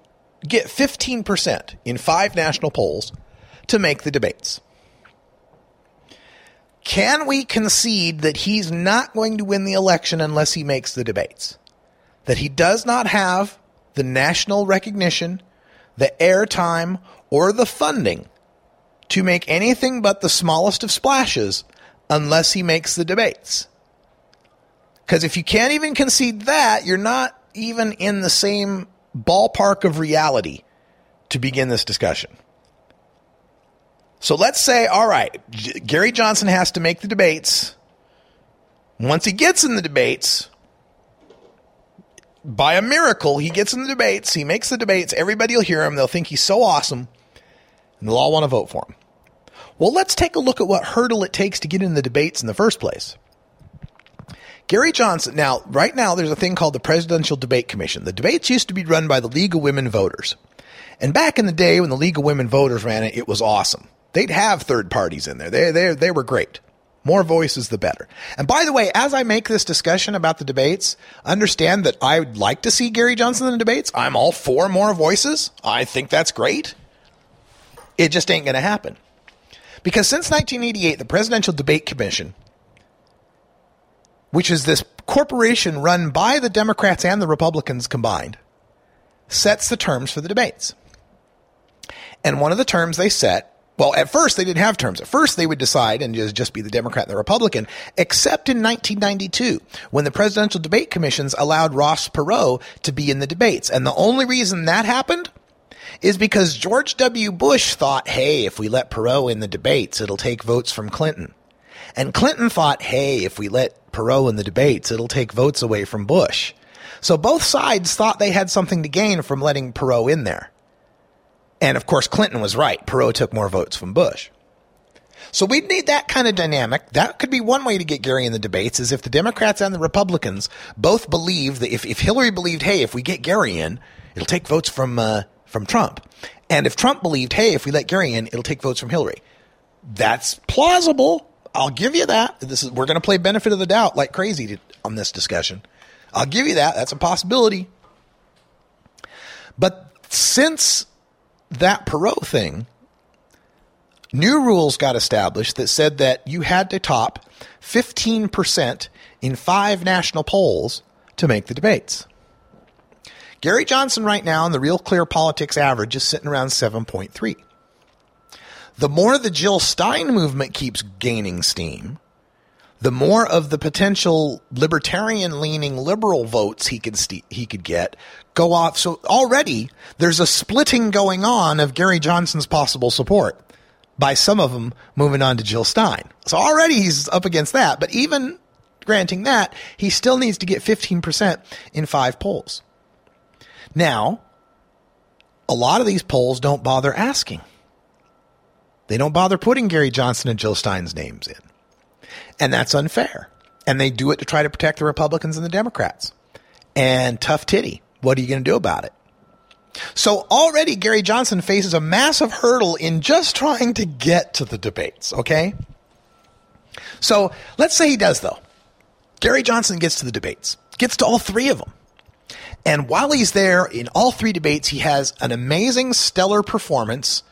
get 15% in five national polls to make the debates. Can we concede that he's not going to win the election unless he makes the debates? That he does not have the national recognition, the airtime, or the funding to make anything but the smallest of splashes unless he makes the debates? Because if you can't even concede that, you're not even in the same ballpark of reality to begin this discussion. So let's say, all right, Gary Johnson has to make the debates. Once he gets in the debates, by a miracle, he gets in the debates, he makes the debates, everybody will hear him, they'll think he's so awesome, and they'll all want to vote for him. Well, let's take a look at what hurdle it takes to get in the debates in the first place. Gary Johnson, now, right now, there's a thing called the Presidential Debate Commission. The debates used to be run by the League of Women Voters. And back in the day when the League of Women Voters ran it, it was awesome. They'd have third parties in there. They, they, they were great. More voices, the better. And by the way, as I make this discussion about the debates, understand that I would like to see Gary Johnson in the debates. I'm all for more voices. I think that's great. It just ain't going to happen. Because since 1988, the Presidential Debate Commission which is this corporation run by the Democrats and the Republicans combined, sets the terms for the debates. And one of the terms they set, well, at first they didn't have terms. At first they would decide and just, just be the Democrat and the Republican, except in 1992 when the Presidential Debate Commissions allowed Ross Perot to be in the debates. And the only reason that happened is because George W. Bush thought, hey, if we let Perot in the debates, it'll take votes from Clinton. And Clinton thought, hey, if we let Perot in the debates, it'll take votes away from Bush. So both sides thought they had something to gain from letting Perot in there. And of course, Clinton was right. Perot took more votes from Bush. So we'd need that kind of dynamic. That could be one way to get Gary in the debates is if the Democrats and the Republicans both believe that if, if Hillary believed, hey, if we get Gary in, it'll take votes from, uh, from Trump. And if Trump believed, hey, if we let Gary in, it'll take votes from Hillary. That's plausible. I'll give you that. This is we're going to play benefit of the doubt like crazy to, on this discussion. I'll give you that. That's a possibility. But since that Perot thing, new rules got established that said that you had to top 15% in five national polls to make the debates. Gary Johnson right now in the Real Clear Politics average is sitting around 7.3. the more the Jill Stein movement keeps gaining steam, the more of the potential libertarian leaning liberal votes he could he could get go off. So already there's a splitting going on of Gary Johnson's possible support by some of them moving on to Jill Stein. So already he's up against that. But even granting that, he still needs to get 15% in five polls. Now, a lot of these polls don't bother asking. They don't bother putting Gary Johnson and Jill Stein's names in. And that's unfair. And they do it to try to protect the Republicans and the Democrats. And tough titty. What are you going to do about it? So already Gary Johnson faces a massive hurdle in just trying to get to the debates, okay? So let's say he does though. Gary Johnson gets to the debates, gets to all three of them. And while he's there in all three debates, he has an amazing, stellar performance.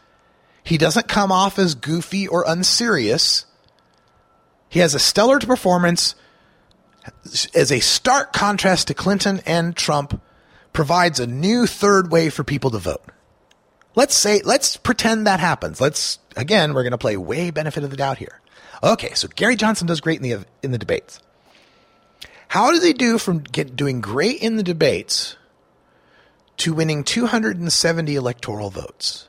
He doesn't come off as goofy or unserious. He has a stellar performance as a stark contrast to Clinton and Trump, provides a new third way for people to vote. Let's say, let's pretend that happens. Let's, again, we're going to play way benefit of the doubt here. Okay, so Gary Johnson does great in the, in the debates. How does he do from get, doing great in the debates to winning 270 electoral votes?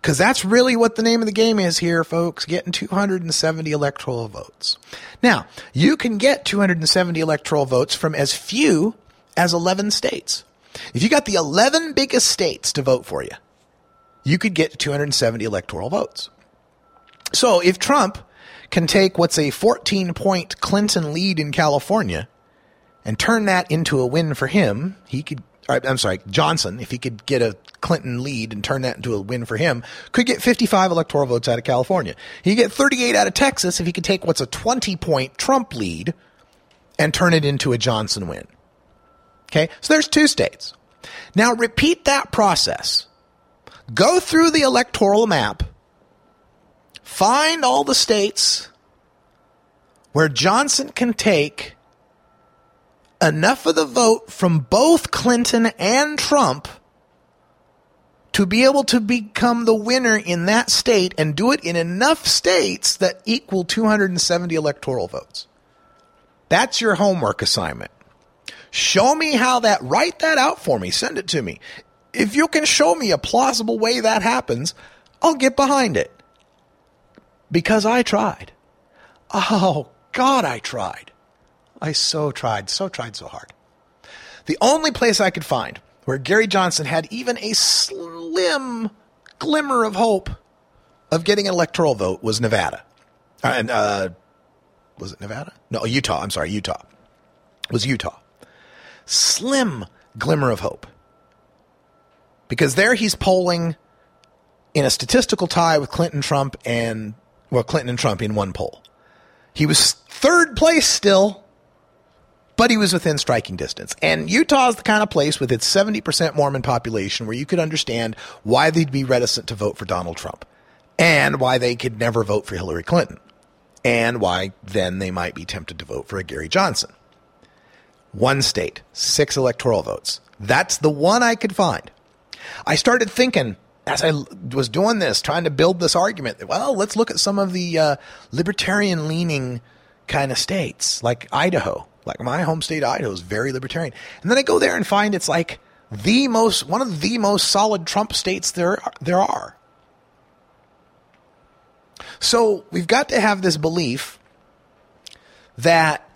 Because that's really what the name of the game is here, folks, getting 270 electoral votes. Now, you can get 270 electoral votes from as few as 11 states. If you got the 11 biggest states to vote for you, you could get 270 electoral votes. So if Trump can take what's a 14 point Clinton lead in California and turn that into a win for him, he could, I'm sorry, Johnson, if he could get a Clinton lead and turn that into a win for him, could get 55 electoral votes out of California. He could get 38 out of Texas if he could take what's a 20 point Trump lead and turn it into a Johnson win. Okay, so there's two states. Now repeat that process. Go through the electoral map, find all the states where Johnson can take enough of the vote from both Clinton and Trump to be able to become the winner in that state and do it in enough states that equal 270 electoral votes. That's your homework assignment. Show me how that, write that out for me, send it to me. If you can show me a plausible way that happens, I'll get behind it. Because I tried. Oh, God, I tried. I so tried, so tried so hard. The only place I could find where Gary Johnson had even a slim glimmer of hope of getting an electoral vote was Nevada. Uh, and uh, was it Nevada? No, Utah. I'm sorry, Utah. It was Utah. Slim glimmer of hope. Because there he's polling in a statistical tie with Clinton, Trump, and, well, Clinton and Trump in one poll. He was third place still, but he was within striking distance. And Utah is the kind of place with its 70% Mormon population where you could understand why they'd be reticent to vote for Donald Trump and why they could never vote for Hillary Clinton and why then they might be tempted to vote for a Gary Johnson. One state, six electoral votes. That's the one I could find. I started thinking as I was doing this, trying to build this argument well, let's look at some of the uh, libertarian leaning kind of states like Idaho. Like my home state, Idaho, is very libertarian. And then I go there and find it's like the most, one of the most solid Trump states there, there are. So we've got to have this belief that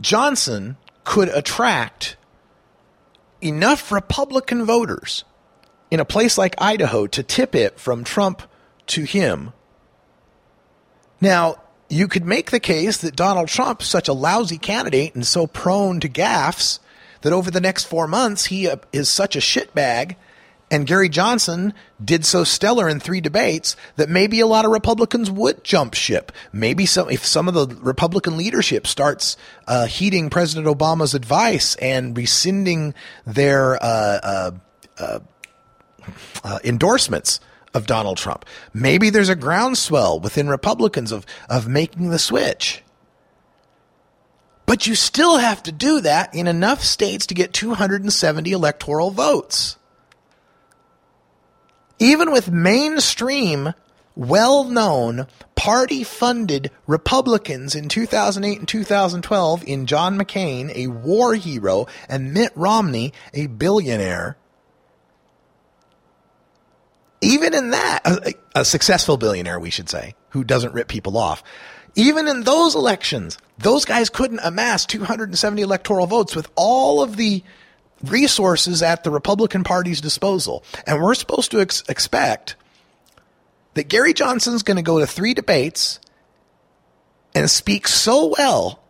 Johnson could attract enough Republican voters in a place like Idaho to tip it from Trump to him. Now, you could make the case that Donald Trump's such a lousy candidate and so prone to gaffes that over the next four months he uh, is such a shitbag and Gary Johnson did so stellar in three debates that maybe a lot of Republicans would jump ship. Maybe some, if some of the Republican leadership starts uh, heeding President Obama's advice and rescinding their uh, uh, uh, uh endorsements of Donald Trump, maybe there's a groundswell within Republicans of of making the switch. But you still have to do that in enough states to get 270 electoral votes. even with mainstream, well known, party funded Republicans in 2008 and 2012 in John McCain, a war hero, and Mitt Romney, a billionaire. Even in that, a, a successful billionaire, we should say, who doesn't rip people off. Even in those elections, those guys couldn't amass 270 electoral votes with all of the resources at the Republican Party's disposal. And we're supposed to ex- expect that Gary Johnson's going to go to three debates and speak so well,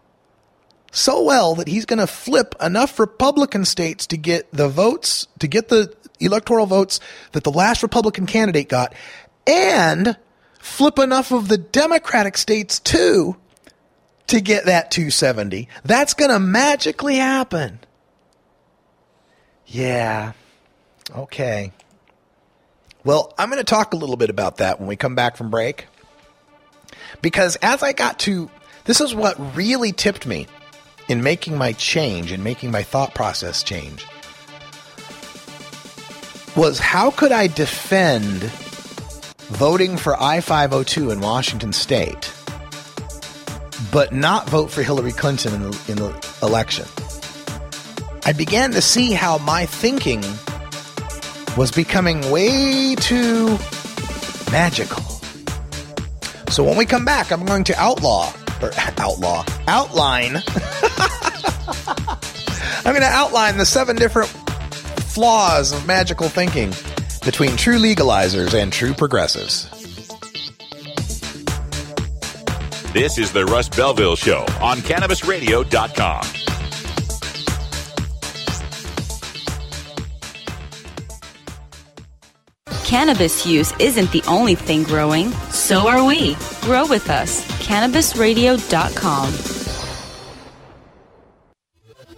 so well that he's going to flip enough Republican states to get the votes, to get the electoral votes that the last Republican candidate got, and flip enough of the Democratic states too to get that 270. That's going to magically happen. Yeah. Okay. Well, I'm going to talk a little bit about that when we come back from break. Because as I got to, this is what really tipped me in making my change, in making my thought process change, was how could I defend voting for I 502 in Washington state, but not vote for Hillary Clinton in the, in the election? I began to see how my thinking was becoming way too magical. So when we come back, I'm going to outlaw or outlaw outline. I'm going to outline the seven different flaws of magical thinking between true legalizers and true progressives. This is the Russ Belville Show on CannabisRadio.com. Cannabis use isn't the only thing growing, so are we. Grow with us. CannabisRadio.com.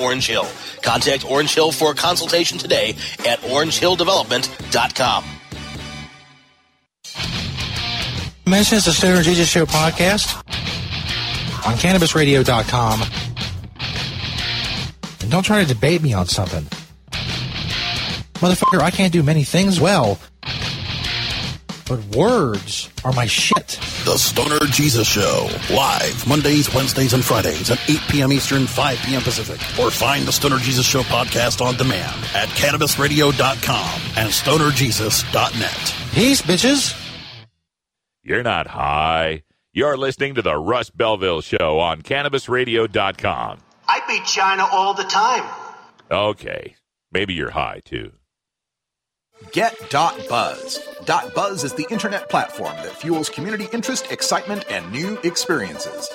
Orange Hill. Contact Orange Hill for a consultation today at orangehilldevelopment.com. Mentions the Stoner Jesus Show podcast on CannabisRadio.com. And don't try to debate me on something. Motherfucker, I can't do many things well. But words are my shit. The Stoner Jesus Show, live Mondays, Wednesdays, and Fridays at 8 p.m. Eastern, 5 p.m. Pacific. Or find the Stoner Jesus Show podcast on demand at CannabisRadio.com and StonerJesus.net. Peace, bitches. You're not high. You're listening to the Russ Belville Show on CannabisRadio.com. I beat China all the time. Okay, maybe you're high too. Get.buzz. .buzz is the internet platform that fuels community interest, excitement, and new experiences.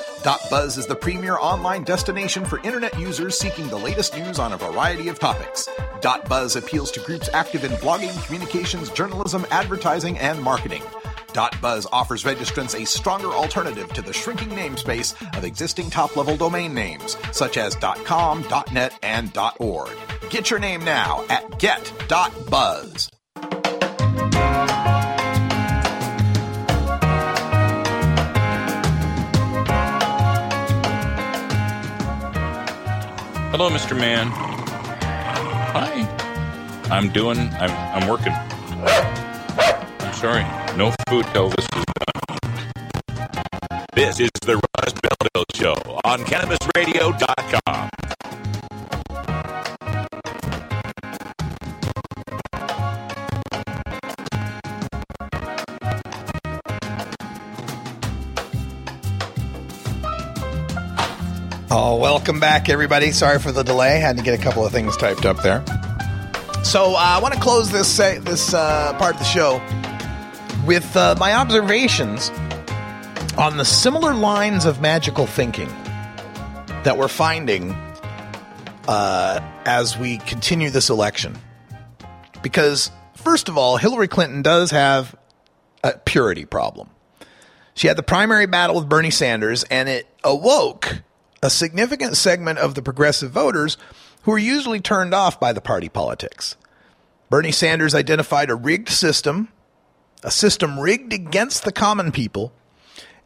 .buzz is the premier online destination for internet users seeking the latest news on a variety of topics. .buzz appeals to groups active in blogging, communications, journalism, advertising, and marketing. .buzz offers registrants a stronger alternative to the shrinking namespace of existing top-level domain names, such as .com, .net, and .org. Get your name now at get.buzz. Hello, Mr. Man. Hi. I'm doing. I'm. I'm working. I'm sorry. No food till this is done. This is the Russ Belville Show on CannabisRadio.com. welcome back, everybody. Sorry for the delay. Had to get a couple of things typed up there. So uh, I want to close this this uh, part of the show with uh, my observations on the similar lines of magical thinking that we're finding uh, as we continue this election. Because First of all, Hillary Clinton does have a purity problem. She had the primary battle with Bernie Sanders, and it awoke a significant segment of the progressive voters who are usually turned off by the party politics. Bernie Sanders identified a rigged system, a system rigged against the common people,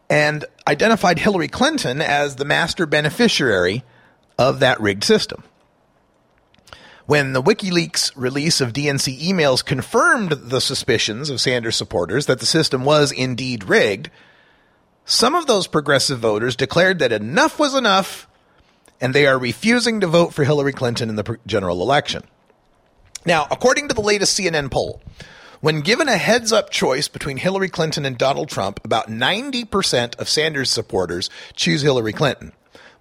and identified Hillary Clinton as the master beneficiary of that rigged system. When the WikiLeaks release of DNC emails confirmed the suspicions of Sanders supporters that the system was indeed rigged, some of those progressive voters declared that enough was enough and they are refusing to vote for Hillary Clinton in the general election. Now, according to the latest CNN poll, when given a heads up choice between Hillary Clinton and Donald Trump, about 90% of Sanders supporters choose Hillary Clinton.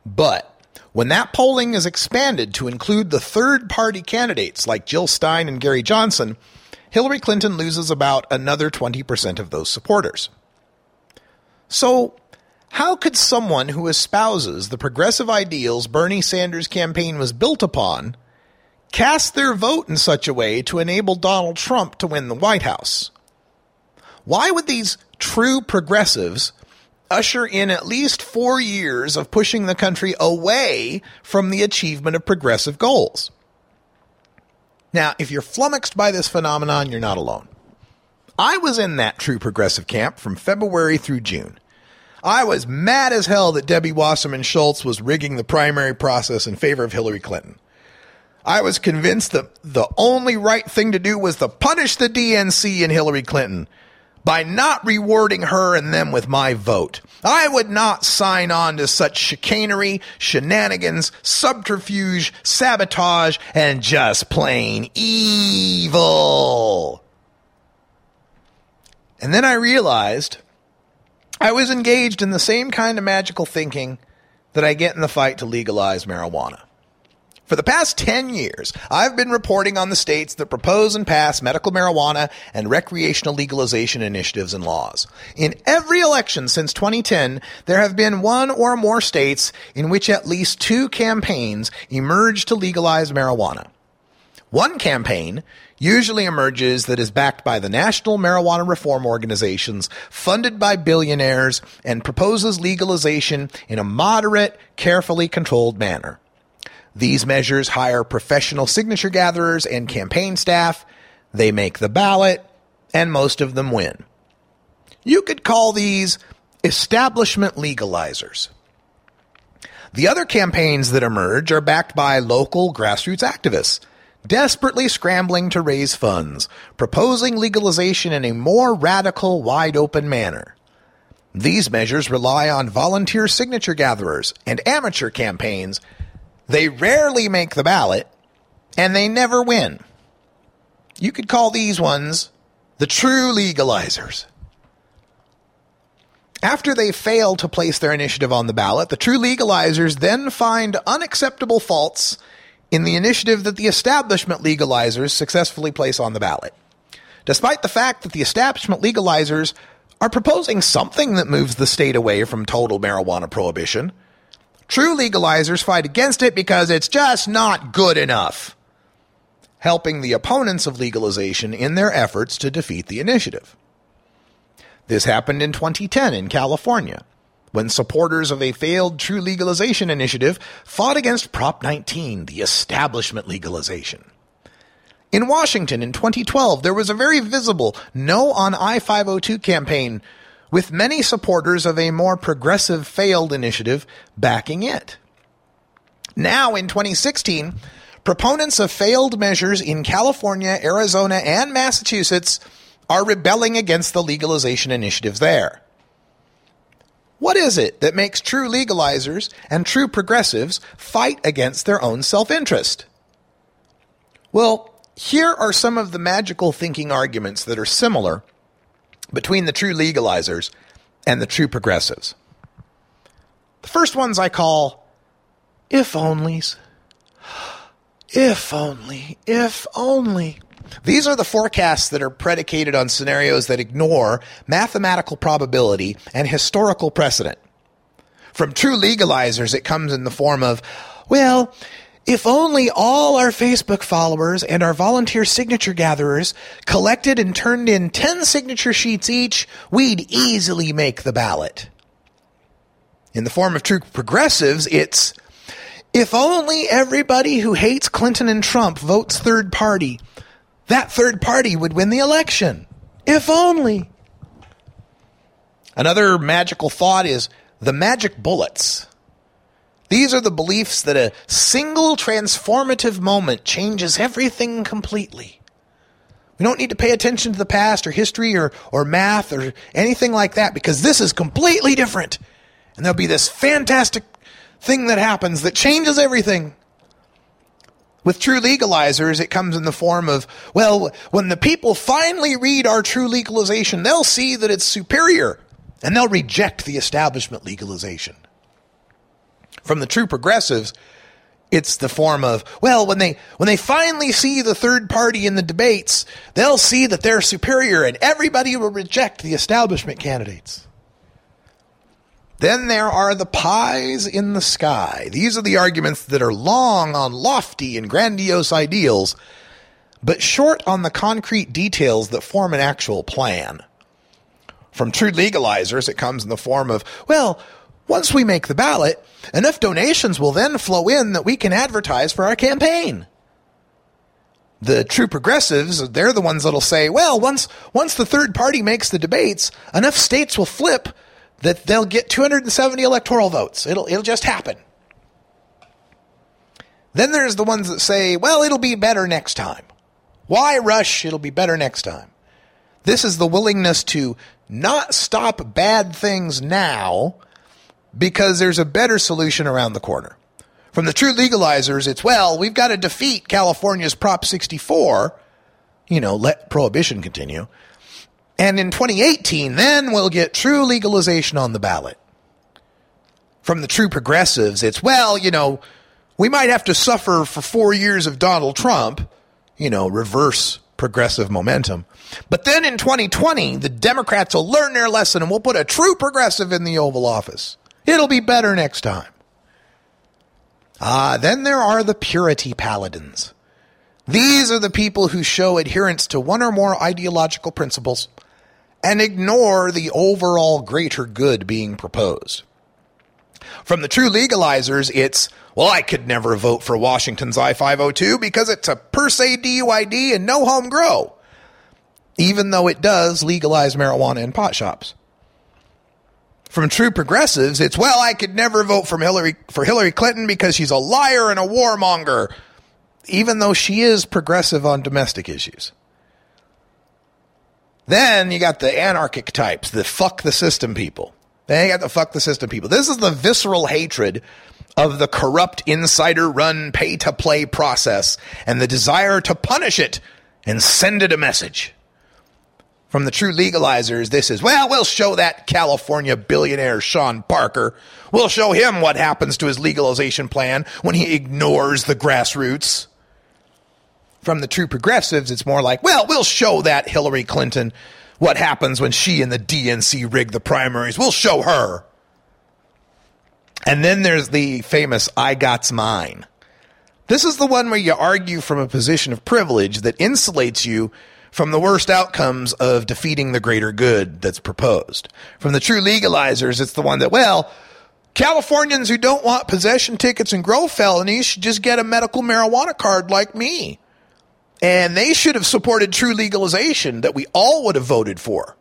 But when that polling is expanded to include the third party candidates like Jill Stein and Gary Johnson, Hillary Clinton loses about another 20% of those supporters. So, how could someone who espouses the progressive ideals Bernie Sanders' campaign was built upon cast their vote in such a way to enable Donald Trump to win the White House? Why would these true progressives usher in at least four years of pushing the country away from the achievement of progressive goals? Now, if you're flummoxed by this phenomenon, you're not alone. I was in that true progressive camp from February through June. I was mad as hell that Debbie Wasserman Schultz was rigging the primary process in favor of Hillary Clinton. I was convinced that the only right thing to do was to punish the DNC and Hillary Clinton by not rewarding her and them with my vote. I would not sign on to such chicanery, shenanigans, subterfuge, sabotage, and just plain evil. And then I realized I was engaged in the same kind of magical thinking that I get in the fight to legalize marijuana. For the past 10 years, I've been reporting on the states that propose and pass medical marijuana and recreational legalization initiatives and laws. In every election since 2010, there have been one or more states in which at least two campaigns emerged to legalize marijuana. One campaign usually emerges that is backed by the National Marijuana Reform Organizations, funded by billionaires, and proposes legalization in a moderate, carefully controlled manner. These measures hire professional signature gatherers and campaign staff. They make the ballot, and most of them win. You could call these establishment legalizers. The other campaigns that emerge are backed by local grassroots activists, desperately scrambling to raise funds, proposing legalization in a more radical, wide open manner. These measures rely on volunteer signature gatherers and amateur campaigns they rarely make the ballot, and they never win. You could call these ones the true legalizers. After they fail to place their initiative on the ballot, the true legalizers then find unacceptable faults in the initiative that the establishment legalizers successfully place on the ballot. Despite the fact that the establishment legalizers are proposing something that moves the state away from total marijuana prohibition, True legalizers fight against it because it's just not good enough, helping the opponents of legalization in their efforts to defeat the initiative. This happened in 2010 in California, when supporters of a failed true legalization initiative fought against Prop 19, the establishment legalization. In Washington in 2012, there was a very visible No on I 502 campaign with many supporters of a more progressive failed initiative backing it. Now, in 2016, proponents of failed measures in California, Arizona, and Massachusetts are rebelling against the legalization initiatives there. What is it that makes true legalizers and true progressives fight against their own self interest? Well, here are some of the magical thinking arguments that are similar between the true legalizers and the true progressives. The first ones I call if onlys. If only, if only. These are the forecasts that are predicated on scenarios that ignore mathematical probability and historical precedent. From true legalizers, it comes in the form of, well, if only all our Facebook followers and our volunteer signature gatherers collected and turned in 10 signature sheets each, we'd easily make the ballot. In the form of true progressives, it's if only everybody who hates Clinton and Trump votes third party, that third party would win the election. If only. Another magical thought is the magic bullets. These are the beliefs that a single transformative moment changes everything completely. We don't need to pay attention to the past or history or, or math or anything like that because this is completely different. And there'll be this fantastic thing that happens that changes everything. With true legalizers, it comes in the form of, well, when the people finally read our true legalization, they'll see that it's superior and they'll reject the establishment legalization. From the true progressives, it's the form of, well, when they when they finally see the third party in the debates, they'll see that they're superior and everybody will reject the establishment candidates. Then there are the pies in the sky. These are the arguments that are long on lofty and grandiose ideals, but short on the concrete details that form an actual plan. From true legalizers, it comes in the form of, well, once we make the ballot, enough donations will then flow in that we can advertise for our campaign. The true progressives, they're the ones that'll say, well, once, once the third party makes the debates, enough states will flip that they'll get 270 electoral votes. It'll, it'll just happen. Then there's the ones that say, well, it'll be better next time. Why rush? It'll be better next time. This is the willingness to not stop bad things now because there's a better solution around the corner. From the true legalizers, it's, well, we've got to defeat California's Prop 64, you know, let prohibition continue. And in 2018, then we'll get true legalization on the ballot. From the true progressives, it's, well, you know, we might have to suffer for four years of Donald Trump, you know, reverse progressive momentum. But then in 2020, the Democrats will learn their lesson and we'll put a true progressive in the Oval Office. It'll be better next time. Ah, then there are the purity paladins. These are the people who show adherence to one or more ideological principles and ignore the overall greater good being proposed. From the true legalizers, it's, well, I could never vote for Washington's I 502 because it's a per se DUID and no home grow, even though it does legalize marijuana in pot shops. From true progressives, it's, well, I could never vote for Hillary, for Hillary Clinton because she's a liar and a warmonger, even though she is progressive on domestic issues. Then you got the anarchic types, the fuck the system people. Then you got the fuck the system people. This is the visceral hatred of the corrupt insider run pay to play process and the desire to punish it and send it a message. From the true legalizers, this is, well, we'll show that California billionaire Sean Parker. We'll show him what happens to his legalization plan when he ignores the grassroots from the true progressives, it's more like, well, we'll show that Hillary Clinton what happens when she and the DNC rig the primaries. We'll show her. And then there's the famous I got's mine. This is the one where you argue from a position of privilege that insulates you from the worst outcomes of defeating the greater good that's proposed. From the true legalizers, it's the one that, well, Californians who don't want possession tickets and grow felonies should just get a medical marijuana card like me. And they should have supported true legalization that we all would have voted for.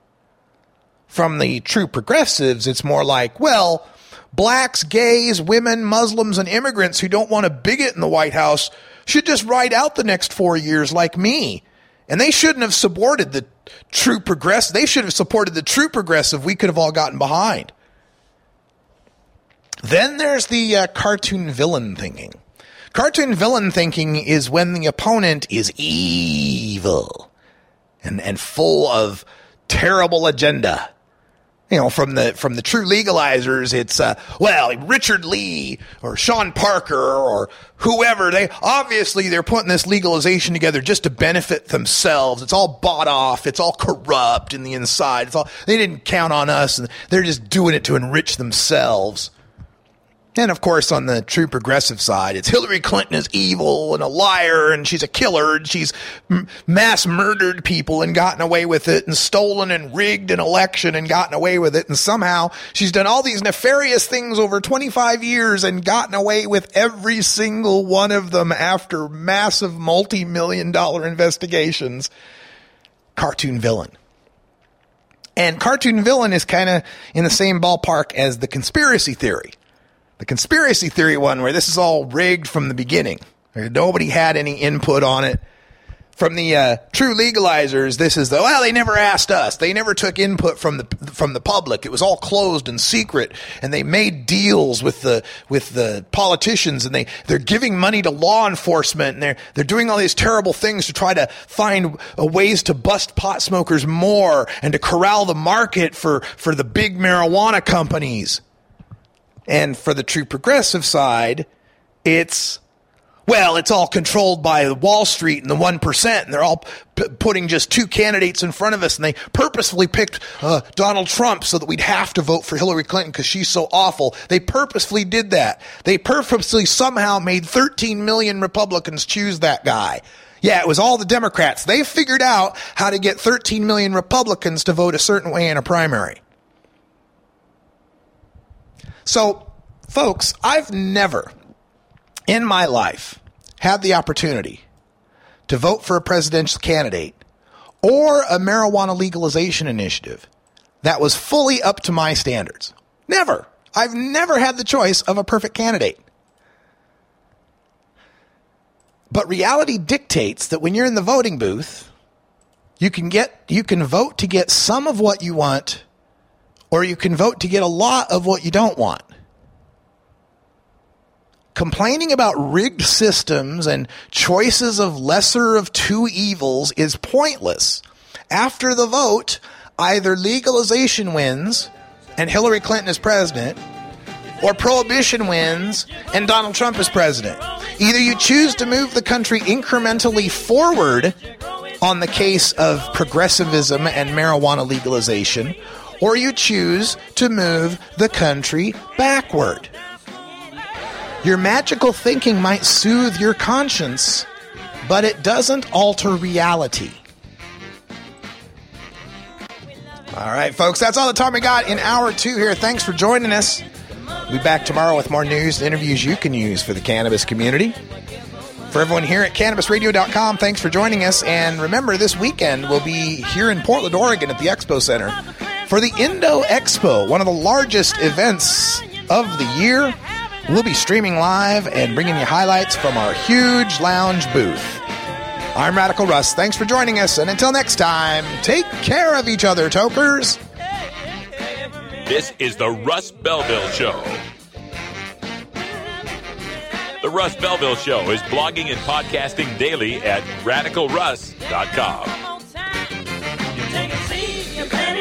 From the true progressives, it's more like, well, blacks, gays, women, Muslims, and immigrants who don't want a bigot in the White House should just ride out the next four years like me. And they shouldn't have supported the true progressive. They should have supported the true progressive we could have all gotten behind. Then there's the uh, cartoon villain thinking. Cartoon villain thinking is when the opponent is evil and, and full of terrible agenda. You know, from the from the true legalizers, it's uh, well, Richard Lee or Sean Parker or whoever. They obviously they're putting this legalization together just to benefit themselves. It's all bought off. It's all corrupt in the inside. It's all they didn't count on us, and they're just doing it to enrich themselves. And of course, on the true progressive side, it's Hillary Clinton is evil and a liar and she's a killer and she's mass murdered people and gotten away with it and stolen and rigged an election and gotten away with it. And somehow she's done all these nefarious things over 25 years and gotten away with every single one of them after massive multi million dollar investigations. Cartoon villain. And cartoon villain is kind of in the same ballpark as the conspiracy theory the conspiracy theory one where this is all rigged from the beginning. Nobody had any input on it. From the uh, true legalizers, this is the well. They never asked us. They never took input from the from the public. It was all closed and secret, and they made deals with the with the politicians, and they they're giving money to law enforcement, and they're they're doing all these terrible things to try to find ways to bust pot smokers more and to corral the market for for the big marijuana companies. And for the true progressive side, it's, well, it's all controlled by Wall Street and the 1%, and they're all p- putting just two candidates in front of us, and they purposefully picked uh, Donald Trump so that we'd have to vote for Hillary Clinton because she's so awful. They purposefully did that. They purposely somehow made 13 million Republicans choose that guy. Yeah, it was all the Democrats. They figured out how to get 13 million Republicans to vote a certain way in a primary. So, folks, I've never in my life had the opportunity to vote for a presidential candidate or a marijuana legalization initiative that was fully up to my standards. Never. I've never had the choice of a perfect candidate. But reality dictates that when you're in the voting booth, you can get you can vote to get some of what you want or you can vote to get a lot of what you don't want. Complaining about rigged systems and choices of lesser of two evils is pointless. After the vote, either legalization wins and Hillary Clinton is president, or prohibition wins and Donald Trump is president. Either you choose to move the country incrementally forward on the case of progressivism and marijuana legalization, or you choose to move the country backward. Your magical thinking might soothe your conscience, but it doesn't alter reality. All right, folks, that's all the time we got in hour two here. Thanks for joining us. We'll be back tomorrow with more news and interviews you can use for the cannabis community. For everyone here at cannabisradio.com, thanks for joining us. And remember, this weekend we'll be here in Portland, Oregon at the Expo Center for the Indo Expo, one of the largest events of the year. We'll be streaming live and bringing you highlights from our huge lounge booth. I'm Radical Russ. Thanks for joining us. And until next time, take care of each other, tokers. This is the Russ Belville Show. The Russ Belville Show is blogging and podcasting daily at radicalruss.com